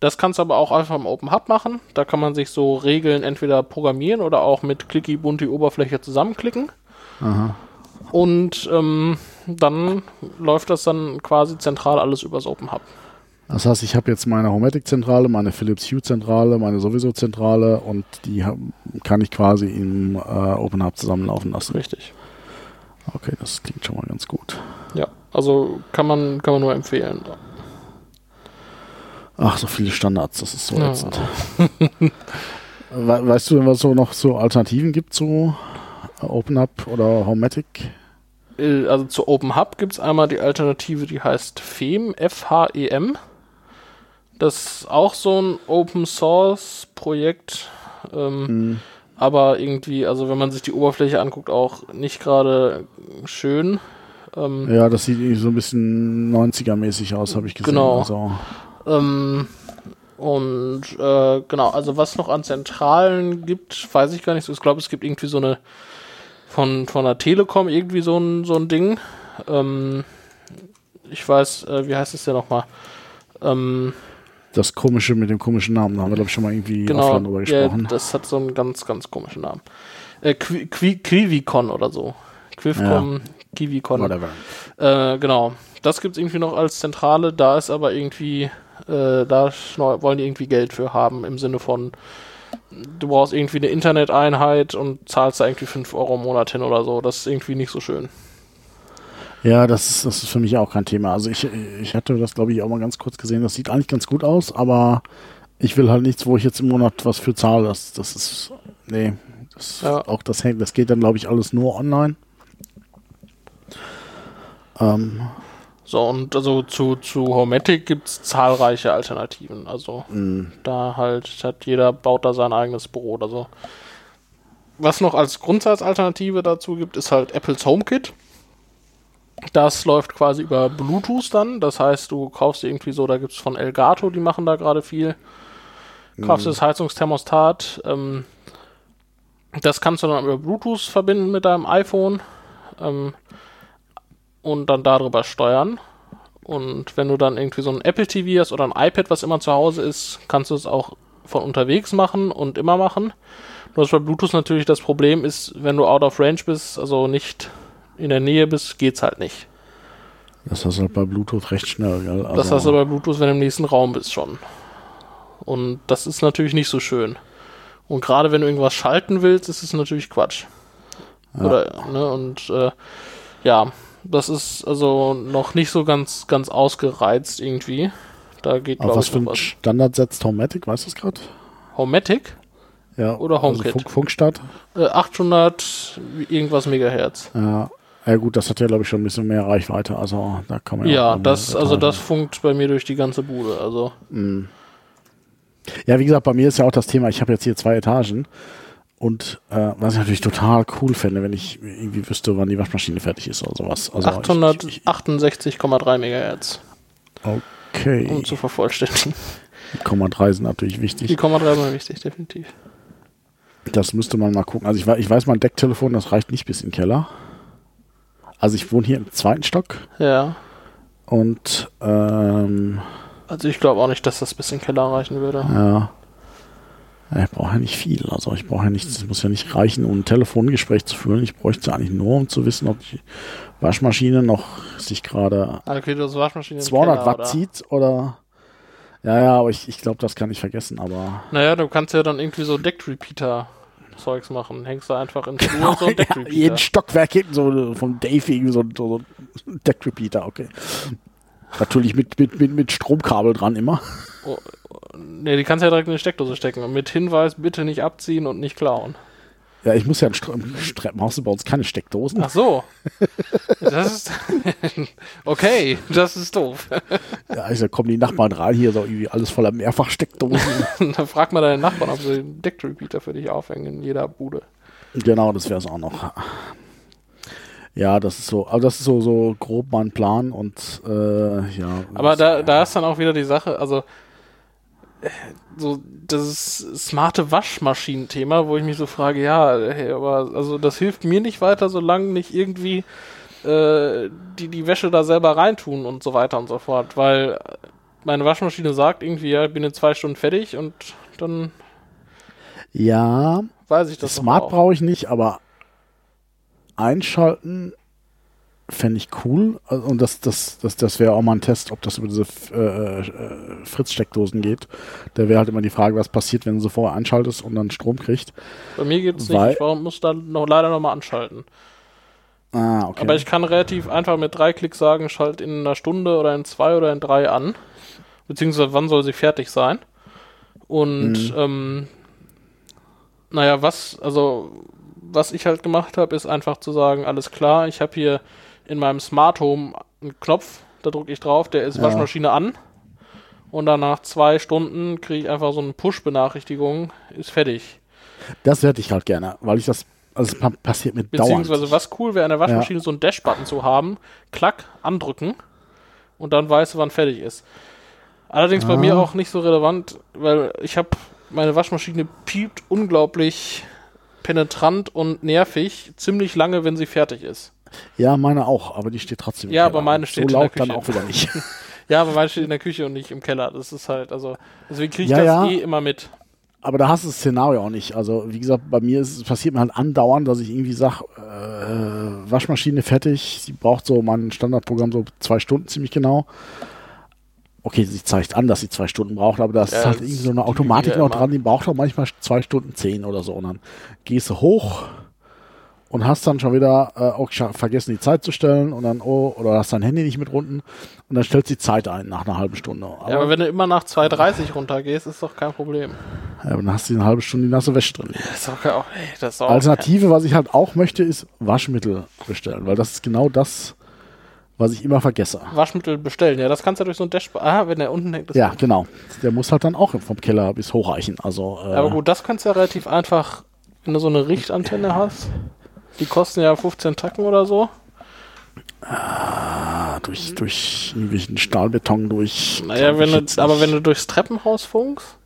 [SPEAKER 2] das kannst du aber auch einfach im Open Hub machen. Da kann man sich so Regeln entweder programmieren oder auch mit Clicky Bunti Oberfläche zusammenklicken.
[SPEAKER 1] Aha.
[SPEAKER 2] Und ähm, dann läuft das dann quasi zentral alles übers Open Hub.
[SPEAKER 1] Das heißt, ich habe jetzt meine Homatic-Zentrale, meine Philips Hue-Zentrale, meine sowieso-Zentrale und die kann ich quasi im äh, Open Hub zusammenlaufen lassen.
[SPEAKER 2] Richtig.
[SPEAKER 1] Okay, das klingt schon mal ganz gut.
[SPEAKER 2] Ja, also kann man, kann man nur empfehlen.
[SPEAKER 1] Ach, so viele Standards, das ist so
[SPEAKER 2] Ja.
[SPEAKER 1] ätzend. We weißt du denn, was so noch so Alternativen gibt zu äh, Open Hub oder Homematic?
[SPEAKER 2] Äh, Also zu Open Hub gibt es einmal die Alternative, die heißt FEM, F-H-E-M. Das ist auch so ein Open Source Projekt. Ähm,
[SPEAKER 1] Hm.
[SPEAKER 2] aber irgendwie, also wenn man sich die Oberfläche anguckt, auch nicht gerade schön. Ähm,
[SPEAKER 1] Ja, das sieht irgendwie so ein bisschen 90er-mäßig aus, habe ich gesehen.
[SPEAKER 2] Genau.
[SPEAKER 1] Also,
[SPEAKER 2] ähm, und äh, genau, also was noch an Zentralen gibt, weiß ich gar nicht so. Ich glaube, es gibt irgendwie so eine von, von der Telekom irgendwie so ein, so ein Ding. Ähm, ich weiß, äh, wie heißt es denn nochmal? Ähm,
[SPEAKER 1] das Komische mit dem komischen Namen, da haben wir, glaube ich, schon mal irgendwie
[SPEAKER 2] genau,
[SPEAKER 1] offline drüber
[SPEAKER 2] ja,
[SPEAKER 1] gesprochen.
[SPEAKER 2] das hat so einen ganz, ganz komischen Namen. Äh, Qui, Qui, Quivicon oder so. Quivcom, Kivicon.
[SPEAKER 1] Whatever.
[SPEAKER 2] Äh, genau. Das gibt es irgendwie noch als Zentrale. Da ist aber irgendwie, äh, da wollen die irgendwie Geld für haben im Sinne von, du brauchst irgendwie eine Interneteinheit und zahlst da irgendwie 5 Euro im Monat hin oder so. Das ist irgendwie nicht so schön.
[SPEAKER 1] Ja, das ist, das ist für mich auch kein Thema. Also ich, ich hatte das, glaube ich, auch mal ganz kurz gesehen. Das sieht eigentlich ganz gut aus, aber ich will halt nichts, wo ich jetzt im Monat was für zahle. Das, das ist, nee, das,
[SPEAKER 2] Ja.
[SPEAKER 1] auch das hängt, das geht dann, glaube ich, alles nur online. Ähm,
[SPEAKER 2] So, und also zu, zu Homematic gibt es zahlreiche Alternativen. Also
[SPEAKER 1] mh,
[SPEAKER 2] da halt hat jeder baut da sein eigenes Büro oder so. Was noch als Grundsatzalternative dazu gibt, ist halt Apples HomeKit. Das läuft quasi über Bluetooth dann. Das heißt, du kaufst irgendwie so, da gibt es von Elgato, die machen da gerade viel. Kaufst das Heizungsthermostat. Ähm, das kannst du dann über Bluetooth verbinden mit deinem iPhone ähm, und dann darüber steuern. Und wenn du dann irgendwie so ein Apple TV hast oder ein iPad, was immer zu Hause ist, kannst du es auch von unterwegs machen und immer machen. Nur was bei Bluetooth natürlich das Problem ist, wenn du out of range bist, also nicht in der Nähe bist, geht's halt nicht.
[SPEAKER 1] das hast du halt bei Bluetooth recht schnell. Gell? Also,
[SPEAKER 2] Das hast du bei Bluetooth, wenn du im nächsten Raum bist, schon. Und das ist natürlich nicht so schön. Und gerade wenn du irgendwas schalten willst, ist es natürlich Quatsch.
[SPEAKER 1] Ja.
[SPEAKER 2] Oder, ne, und äh, ja, das ist also noch nicht so ganz, ganz ausgereizt irgendwie. Da geht, glaube
[SPEAKER 1] was
[SPEAKER 2] ich,
[SPEAKER 1] für
[SPEAKER 2] was.
[SPEAKER 1] Standard setzt Homematic, weißt du es gerade?
[SPEAKER 2] Homematic?
[SPEAKER 1] Ja.
[SPEAKER 2] Oder HomeKit.
[SPEAKER 1] Also Funk, Funkstart?
[SPEAKER 2] Äh, 800 irgendwas Megahertz.
[SPEAKER 1] Ja. Ja gut, das hat ja glaube ich schon ein bisschen mehr Reichweite, also da kann man
[SPEAKER 2] Ja,
[SPEAKER 1] auch
[SPEAKER 2] das, also das funkt bei mir durch die ganze Bude. Also,
[SPEAKER 1] Ja, wie gesagt, bei mir ist ja auch das Thema, ich habe jetzt hier zwei Etagen und äh, was ich natürlich total cool fände, wenn ich irgendwie wüsste, wann die Waschmaschine fertig ist oder sowas. Also ich- ich,
[SPEAKER 2] 868,3 Megahertz,
[SPEAKER 1] okay,
[SPEAKER 2] um zu vervollständigen.
[SPEAKER 1] die Komma 3 sind natürlich
[SPEAKER 2] Die
[SPEAKER 1] wichtig.
[SPEAKER 2] Komma 3 war wichtig, definitiv.
[SPEAKER 1] Das müsste man mal gucken. Also ich, ich weiß, mein Decktelefon, das reicht nicht bis in den Keller. Also ich wohne hier im zweiten Stock
[SPEAKER 2] Ja.
[SPEAKER 1] und ähm,
[SPEAKER 2] Also ich glaube auch nicht, dass das bis in den Keller reichen würde.
[SPEAKER 1] Ja. Ich brauche ja nicht viel. Also ich brauche ja nichts, es muss ja nicht reichen, um ein Telefongespräch zu führen. Ich bräuchte eigentlich nur, um zu wissen, ob die Waschmaschine noch sich gerade
[SPEAKER 2] Ah, Okay, im
[SPEAKER 1] 200
[SPEAKER 2] Keller,
[SPEAKER 1] Watt
[SPEAKER 2] oder?
[SPEAKER 1] zieht oder. Ja, ja, aber ich, ich glaube, das kann ich vergessen. Aber
[SPEAKER 2] Naja, du kannst ja dann irgendwie so Deck-Repeater-Zeugs machen. Hängst du einfach ins Flur so ein
[SPEAKER 1] ja,
[SPEAKER 2] Deck-Repeater.
[SPEAKER 1] jeden Stockwerk hinten so vom Dave irgendwie so, so, so ein Deckrepeater, okay. Natürlich mit, mit, mit, mit Stromkabel dran immer.
[SPEAKER 2] Nee, die kannst du ja direkt in die Steckdose stecken. Mit Hinweis, bitte nicht abziehen und nicht klauen.
[SPEAKER 1] Ja, ich muss ja einen Strom. Bei uns keine Steckdosen?
[SPEAKER 2] Ach so. Das ist. okay, das ist doof.
[SPEAKER 1] Ja, also kommen die Nachbarn rein, hier so irgendwie alles voller Mehrfachsteckdosen.
[SPEAKER 2] Dann frag mal deinen Nachbarn, ob sie den Deck-Repeater für dich aufhängen in jeder Bude.
[SPEAKER 1] Genau, das wäre es auch noch. Ja, das ist so, aber das ist so, so grob mein Plan und äh, ja.
[SPEAKER 2] Aber da, da ist dann auch wieder die Sache, also äh, so das smarte Waschmaschinen-Thema, wo ich mich so frage, ja, hey, aber also das hilft mir nicht weiter, solange nicht irgendwie äh, die die Wäsche da selber reintun und so weiter und so fort, weil meine Waschmaschine sagt irgendwie, ja, ich bin in zwei Stunden fertig und dann
[SPEAKER 1] Ja,
[SPEAKER 2] weiß ich das
[SPEAKER 1] Smart
[SPEAKER 2] auch.
[SPEAKER 1] brauche ich nicht, aber einschalten fände ich cool. Also, Und das, das, das, das wäre auch mal ein Test, ob das über diese äh, äh, Fritz-Steckdosen geht. Da wäre halt immer die Frage, was passiert, wenn du sie vorher einschaltest und dann Strom kriegt.
[SPEAKER 2] Bei mir geht es
[SPEAKER 1] Weil-
[SPEAKER 2] nicht. Ich muss da noch, leider nochmal anschalten.
[SPEAKER 1] Ah, okay.
[SPEAKER 2] Aber ich kann relativ einfach mit drei Klicks sagen, schalt in einer Stunde oder in zwei oder in drei an. Beziehungsweise wann soll sie fertig sein. Und
[SPEAKER 1] Mhm.
[SPEAKER 2] ähm, naja, was, also was ich halt gemacht habe, ist einfach zu sagen, alles klar, ich habe hier in meinem Smart Home einen Knopf, da drücke ich drauf, der ist
[SPEAKER 1] Ja.
[SPEAKER 2] Waschmaschine an. Und dann nach zwei Stunden kriege ich einfach so eine Push-Benachrichtigung, ist fertig.
[SPEAKER 1] das hätte ich halt gerne, weil ich das, also es pa- passiert mir
[SPEAKER 2] Beziehungsweise
[SPEAKER 1] dauernd.
[SPEAKER 2] was cool wäre, an der Waschmaschine so einen Dash-Button zu haben, klack, andrücken und dann weißt du, wann fertig ist. Allerdings bei
[SPEAKER 1] Ah.
[SPEAKER 2] mir auch nicht so relevant, weil ich habe, meine Waschmaschine piept unglaublich penetrant und nervig, ziemlich lange, wenn sie fertig ist.
[SPEAKER 1] Ja, meine auch, aber die steht trotzdem
[SPEAKER 2] Ja, aber meine steht in
[SPEAKER 1] So
[SPEAKER 2] der
[SPEAKER 1] laut dann auch wieder nicht.
[SPEAKER 2] Ja, aber meine steht in der Küche und nicht im Keller. Das ist halt, also, deswegen kriege ich
[SPEAKER 1] Ja,
[SPEAKER 2] das
[SPEAKER 1] ja.
[SPEAKER 2] eh immer mit.
[SPEAKER 1] aber da hast du das Szenario auch nicht. Also, wie gesagt, bei mir ist, passiert mir halt andauernd, dass ich irgendwie sage, äh, Waschmaschine fertig, sie braucht so mein Standardprogramm so zwei Stunden ziemlich genau. Okay, sie zeigt an, dass sie zwei Stunden braucht, aber da ist
[SPEAKER 2] Ja,
[SPEAKER 1] halt irgendwie so eine Automatik noch dran, die braucht auch manchmal zwei Stunden zehn oder so. Und dann gehst du hoch und hast dann schon wieder äh, auch vergessen, die Zeit zu stellen und dann, oh, oder hast dein Handy nicht mit unten und dann stellst du die Zeit ein nach einer halben Stunde.
[SPEAKER 2] Ja, aber wenn du immer nach 2,30 runtergehst, ist doch kein Problem.
[SPEAKER 1] Ja, aber dann hast du eine halbe Stunde die nasse Wäsche drin.
[SPEAKER 2] Das ist doch auch, ey, das ist auch
[SPEAKER 1] Alternative, was ich halt auch möchte, ist Waschmittel bestellen, weil das ist genau das, was ich immer vergesse.
[SPEAKER 2] Waschmittel bestellen. Ja, das kannst du durch so ein Dashboard. Ah, wenn der unten hängt.
[SPEAKER 1] Ja, genau. Der muss halt dann auch vom Keller bis hochreichen. Also, äh,
[SPEAKER 2] Aber gut, das kannst du ja relativ einfach, wenn du so eine Richtantenne hast. Die kosten ja 15 Tacken oder so.
[SPEAKER 1] ah, durch, durch irgendwelchen Stahlbeton, durch.
[SPEAKER 2] Naja, wenn du, aber wenn du durchs Treppenhaus funkst.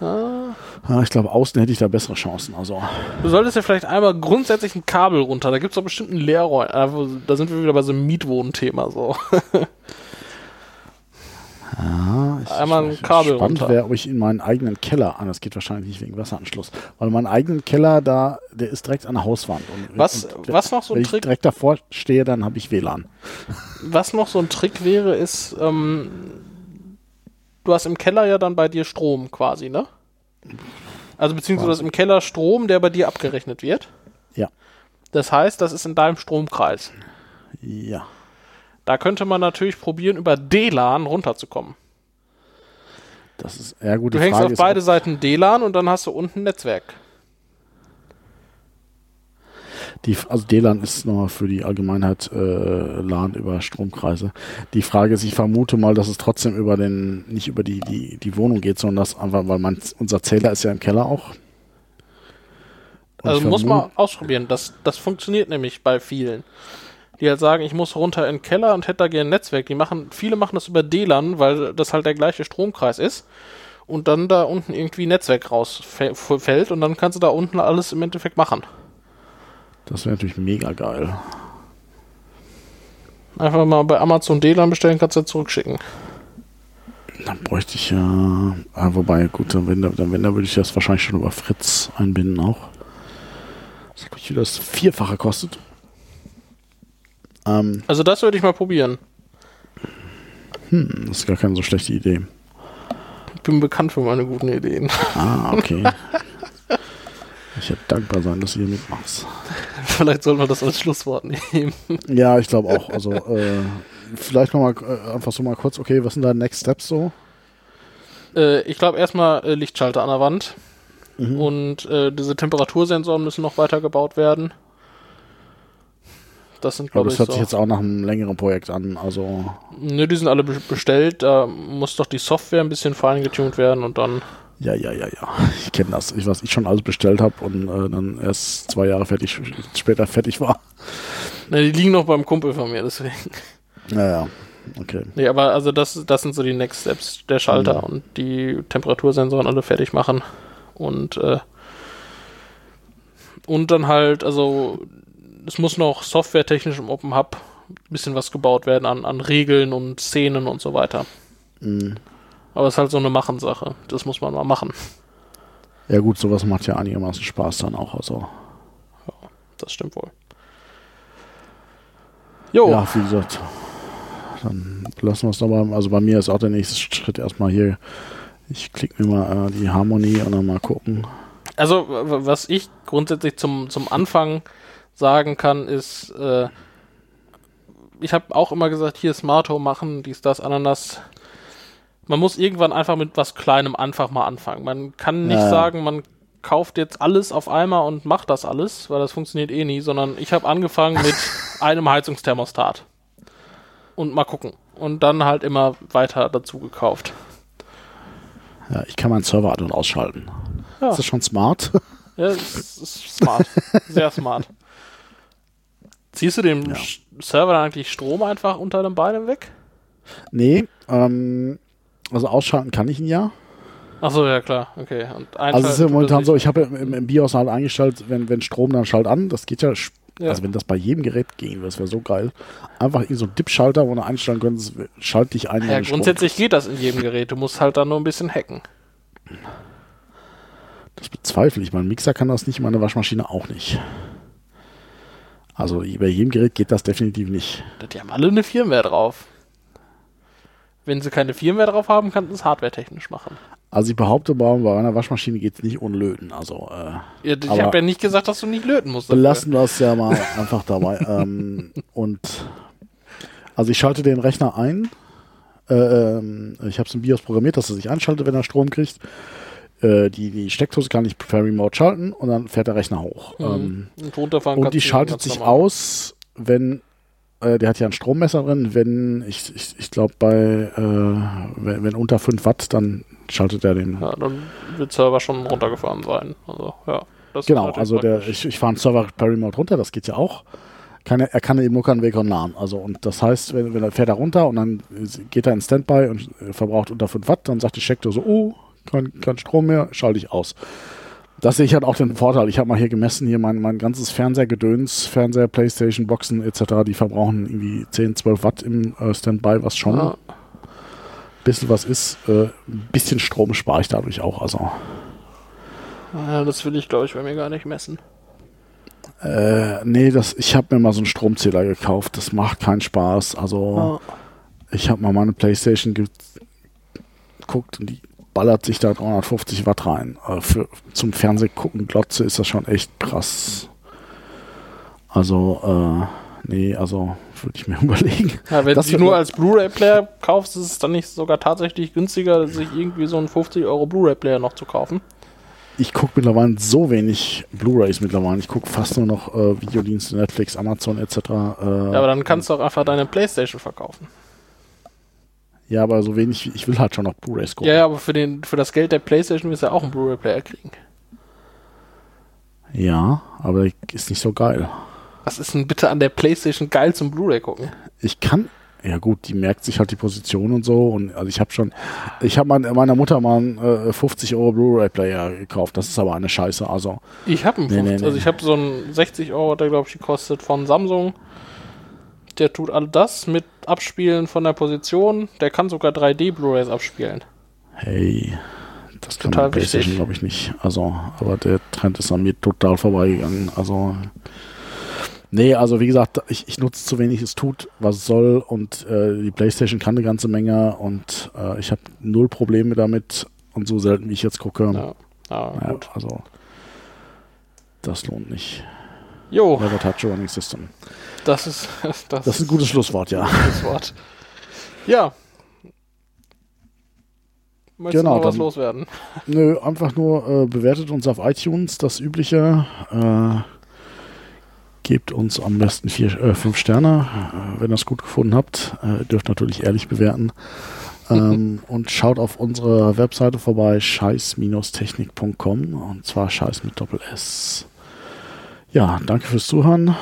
[SPEAKER 2] Ah,
[SPEAKER 1] Ja, ich glaube, außen hätte ich da bessere Chancen. Also,
[SPEAKER 2] du solltest ja vielleicht einmal grundsätzlich ein Kabel runter. Da gibt es doch bestimmt einen Leerräum. Ah, wo- Da sind wir wieder bei so einem Mietwohnthema so.
[SPEAKER 1] ja, ich,
[SPEAKER 2] Einmal ein
[SPEAKER 1] ich-
[SPEAKER 2] Kabel
[SPEAKER 1] Spannend
[SPEAKER 2] runter.
[SPEAKER 1] wäre, ob ich in meinen eigenen Keller, ah, das geht wahrscheinlich nicht wegen Wasseranschluss, weil mein eigenen Keller da, der ist direkt an der Hauswand. Und,
[SPEAKER 2] Was-
[SPEAKER 1] und,
[SPEAKER 2] was noch so ein
[SPEAKER 1] wenn ich
[SPEAKER 2] Trick-
[SPEAKER 1] direkt davor stehe, dann habe ich WLAN.
[SPEAKER 2] Was noch so ein Trick wäre, ist, ähm, du hast im Keller ja dann bei dir Strom quasi, ne? Also beziehungsweise hast im Keller Strom, der bei dir abgerechnet wird.
[SPEAKER 1] Ja.
[SPEAKER 2] Das heißt, das ist in deinem Stromkreis.
[SPEAKER 1] Ja.
[SPEAKER 2] Da könnte man natürlich probieren, über DLAN runterzukommen.
[SPEAKER 1] Das ist, ja gut,
[SPEAKER 2] Du hängst
[SPEAKER 1] Frage
[SPEAKER 2] auf beide Seiten DLAN und dann hast du unten Netzwerk.
[SPEAKER 1] Die, also DLAN ist nochmal für die Allgemeinheit äh, LAN über Stromkreise. Die Frage ist, ich vermute mal, dass es trotzdem über den, nicht über die, die, die Wohnung geht, sondern dass einfach, weil man, unser Zähler ist ja im Keller auch. Und
[SPEAKER 2] Also muss man ausprobieren. Das, das funktioniert nämlich bei vielen. Die halt sagen, ich muss runter in den Keller und hätte da gerne ein Netzwerk. Die machen, viele machen das über DLAN, weil das halt der gleiche Stromkreis ist. Und dann da unten irgendwie Netzwerk rausfällt und dann kannst du da unten alles im Endeffekt machen.
[SPEAKER 1] Das wäre natürlich mega geil.
[SPEAKER 2] Einfach mal bei Amazon DLAN bestellen, kannst du zurückschicken.
[SPEAKER 1] Dann bräuchte ich ja, ah, wobei, gut, dann wenn, da- dann wenn, da würde ich das wahrscheinlich schon über Fritz einbinden auch. Das hat mich wieder das Vierfache kostet. Ähm,
[SPEAKER 2] Also das würde ich mal probieren.
[SPEAKER 1] hm, das ist gar keine so schlechte Idee.
[SPEAKER 2] Ich bin bekannt für meine guten Ideen.
[SPEAKER 1] Ah, okay. ich hätte dankbar sein, dass du hier mitmachst.
[SPEAKER 2] Vielleicht soll man das als Schlusswort nehmen.
[SPEAKER 1] Ja, ich glaube auch. Also, äh, vielleicht noch mal äh, einfach so mal kurz, okay, was sind deine Next Steps so?
[SPEAKER 2] Äh, ich glaube erstmal äh, Lichtschalter an der Wand.
[SPEAKER 1] Mhm.
[SPEAKER 2] Und äh, diese Temperatursensoren müssen noch weitergebaut werden. Das sind, glaube
[SPEAKER 1] das
[SPEAKER 2] ich,
[SPEAKER 1] hört
[SPEAKER 2] so.
[SPEAKER 1] sich jetzt auch nach einem längeren Projekt an. Also,
[SPEAKER 2] Ne, die sind alle be bestellt. Da muss doch die Software ein bisschen fein getunt werden und dann.
[SPEAKER 1] Ja, ja, ja, ja. Ich kenne das. Ich, was ich schon alles bestellt habe und äh, dann erst zwei Jahre fertig, später fertig war.
[SPEAKER 2] Ne, die liegen noch beim Kumpel von mir, deswegen.
[SPEAKER 1] Ja, ja. Okay.
[SPEAKER 2] Nee, aber also das, das sind so die Next Steps. Der Schalter
[SPEAKER 1] Mhm.
[SPEAKER 2] und die Temperatursensoren alle fertig machen. Und, äh, und dann halt, also es muss noch softwaretechnisch im Open Hub ein bisschen was gebaut werden an, an Regeln und Szenen und so weiter.
[SPEAKER 1] Mhm.
[SPEAKER 2] Aber es ist halt so eine Machensache. Das muss man mal machen.
[SPEAKER 1] Ja, gut, sowas macht ja einigermaßen Spaß dann auch. Also,
[SPEAKER 2] Das stimmt wohl.
[SPEAKER 1] Jo. Ja, wie gesagt, dann lassen wir es nochmal. Also bei mir ist auch der nächste Schritt erstmal hier. Ich klicke mir mal äh, die Harmonie und dann mal gucken.
[SPEAKER 2] Also, was ich grundsätzlich zum, zum Anfang sagen kann, ist, äh, ich habe auch immer gesagt, hier Smart Home machen, dies, das, Ananas. Man muss irgendwann einfach mit was Kleinem einfach mal anfangen. Man kann nicht ja. sagen, man kauft jetzt alles auf einmal und macht das alles, weil das funktioniert eh nie, sondern ich habe angefangen mit einem Heizungsthermostat. Und mal gucken. Und dann halt immer weiter dazu gekauft.
[SPEAKER 1] Ja, ich kann meinen Server an- und ausschalten. Ja. Ist das schon smart?
[SPEAKER 2] Ja, es ist smart. Sehr smart. Ziehst du dem ja. Server dann eigentlich Strom einfach unter den Beinen weg?
[SPEAKER 1] Nee, ähm, also ausschalten kann ich ihn ja.
[SPEAKER 2] Achso, ja klar, okay.
[SPEAKER 1] Und also es ist ja momentan so, ich habe im, im, BIOS halt eingestellt, wenn, wenn Strom, dann schalt an. Das geht ja, ja. also wenn das bei jedem Gerät ging, das wäre so geil. Einfach so ein Dip-Schalter, wo du einstellen könntest, schalt dich ein.
[SPEAKER 2] Ja, grundsätzlich Strom. geht das in jedem Gerät. Du musst halt dann nur ein bisschen hacken.
[SPEAKER 1] Das bezweifle ich. Mein Mixer kann das nicht, meine Waschmaschine auch nicht. Also bei jedem Gerät geht das definitiv nicht.
[SPEAKER 2] Die haben alle eine Firmware drauf. Wenn sie keine Firmware drauf haben, kann es hardware-technisch machen.
[SPEAKER 1] Also ich behaupte, bei einer Waschmaschine geht es nicht ohne Löten. Also,
[SPEAKER 2] äh, ja, ich habe ja nicht gesagt, dass du nicht löten musst.
[SPEAKER 1] Dafür. Belassen wir es ja mal einfach dabei. ähm, und also ich schalte den Rechner ein. Äh, ähm, ich habe es im BIOS programmiert, dass er sich einschaltet, wenn er Strom kriegt. Äh, die, die Steckdose kann ich per Remote schalten und dann fährt der Rechner hoch. Mhm. Ähm, und, und die schaltet sich aus, wenn äh, der hat ja ein Strommesser drin, wenn ich, ich, ich glaube bei äh, wenn, wenn, unter 5 Watt, dann schaltet er den.
[SPEAKER 2] Ja, dann wird Server schon runtergefahren sein. Also ja.
[SPEAKER 1] genau, also der, ich, ich fahre einen Server per Remote runter, das geht ja auch. Kann er, er kann eben nur keinen Weg und LAN. Also und das heißt, wenn, wenn er fährt er runter und dann geht er in Standby und verbraucht unter 5 Watt, dann sagt die Steckdose so, oh, kein, kein Strom mehr, schalte ich aus. Das sehe ich halt auch den Vorteil. Ich habe mal hier gemessen, hier mein, mein ganzes Fernsehergedöns, Fernseher, Playstation, Boxen etc., die verbrauchen irgendwie 10, 12 Watt im äh, Standby, was schon ein bisschen was ist. Äh, ein bisschen Strom spare ich dadurch auch. Also.
[SPEAKER 2] Ja, das will ich, glaube ich, bei mir gar nicht messen.
[SPEAKER 1] Äh, nee, das, ich habe mir mal so einen Stromzähler gekauft. Das macht keinen Spaß. Also, oh. ich habe mal meine Playstation geguckt und die ballert sich da 350 Watt rein. Äh, für, zum Fernsehgucken, Glotze ist das schon echt krass. Also, äh, nee, also würde ich mir überlegen.
[SPEAKER 2] Ja, wenn das du nur als Blu-ray-Player kaufst, ist es dann nicht sogar tatsächlich günstiger, sich irgendwie so einen 50 Euro Blu-ray-Player noch zu kaufen?
[SPEAKER 1] Ich gucke mittlerweile so wenig Blu-rays mittlerweile. Ich gucke fast nur noch äh, Videodienste, Netflix, Amazon etc. Äh, ja,
[SPEAKER 2] aber dann kannst du auch einfach deine Playstation verkaufen.
[SPEAKER 1] Ja, aber so wenig, ich will halt schon noch Blu-rays
[SPEAKER 2] gucken. Ja, ja, aber für, den, für das Geld der Playstation wirst du ja auch einen Blu-ray-Player kriegen.
[SPEAKER 1] Ja, aber ist nicht so geil.
[SPEAKER 2] Was ist denn bitte an der Playstation geil zum Blu-ray gucken?
[SPEAKER 1] Ich kann, ja gut, die merkt sich halt die Position und so. Und also ich habe schon, ich habe meiner Mutter mal einen äh, 50 Euro Blu-ray-Player gekauft. Das ist aber eine Scheiße. Also
[SPEAKER 2] ich habe einen, nee, nee, nee. also ich habe so einen 60 Euro, der glaube ich gekostet von Samsung der tut all das mit Abspielen von der Position. Der kann sogar 3D Blu-rays abspielen.
[SPEAKER 1] Hey, das kann total PlayStation glaube ich nicht. Also, aber der Trend ist an mir total vorbeigegangen. Also Nee, also wie gesagt, ich, ich nutze zu wenig, es tut, was es soll und äh, die Playstation kann eine ganze Menge und äh, ich habe null Probleme damit und so selten wie ich jetzt gucke. Ja, ja, ja gut. Also das lohnt nicht.
[SPEAKER 2] Jo.
[SPEAKER 1] Never touch a running system.
[SPEAKER 2] Das ist, das,
[SPEAKER 1] das ist ein gutes Schlusswort, ja.
[SPEAKER 2] Schlusswort. Ja. Möchtest genau, du noch was loswerden?
[SPEAKER 1] Nö, einfach nur äh, bewertet uns auf iTunes, das übliche. Äh, gebt uns am besten vier, äh, fünf Sterne, äh, wenn ihr es gut gefunden habt. Äh, dürft natürlich ehrlich bewerten. ähm, und schaut auf unserer Webseite vorbei, scheiß-technik.com und zwar scheiß mit Doppel S. Ja, danke fürs Zuhören.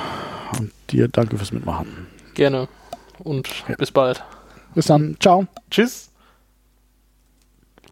[SPEAKER 1] Und dir danke fürs Mitmachen.
[SPEAKER 2] Gerne. Und ja. bis bald.
[SPEAKER 1] Bis dann. Ciao.
[SPEAKER 2] Tschüss.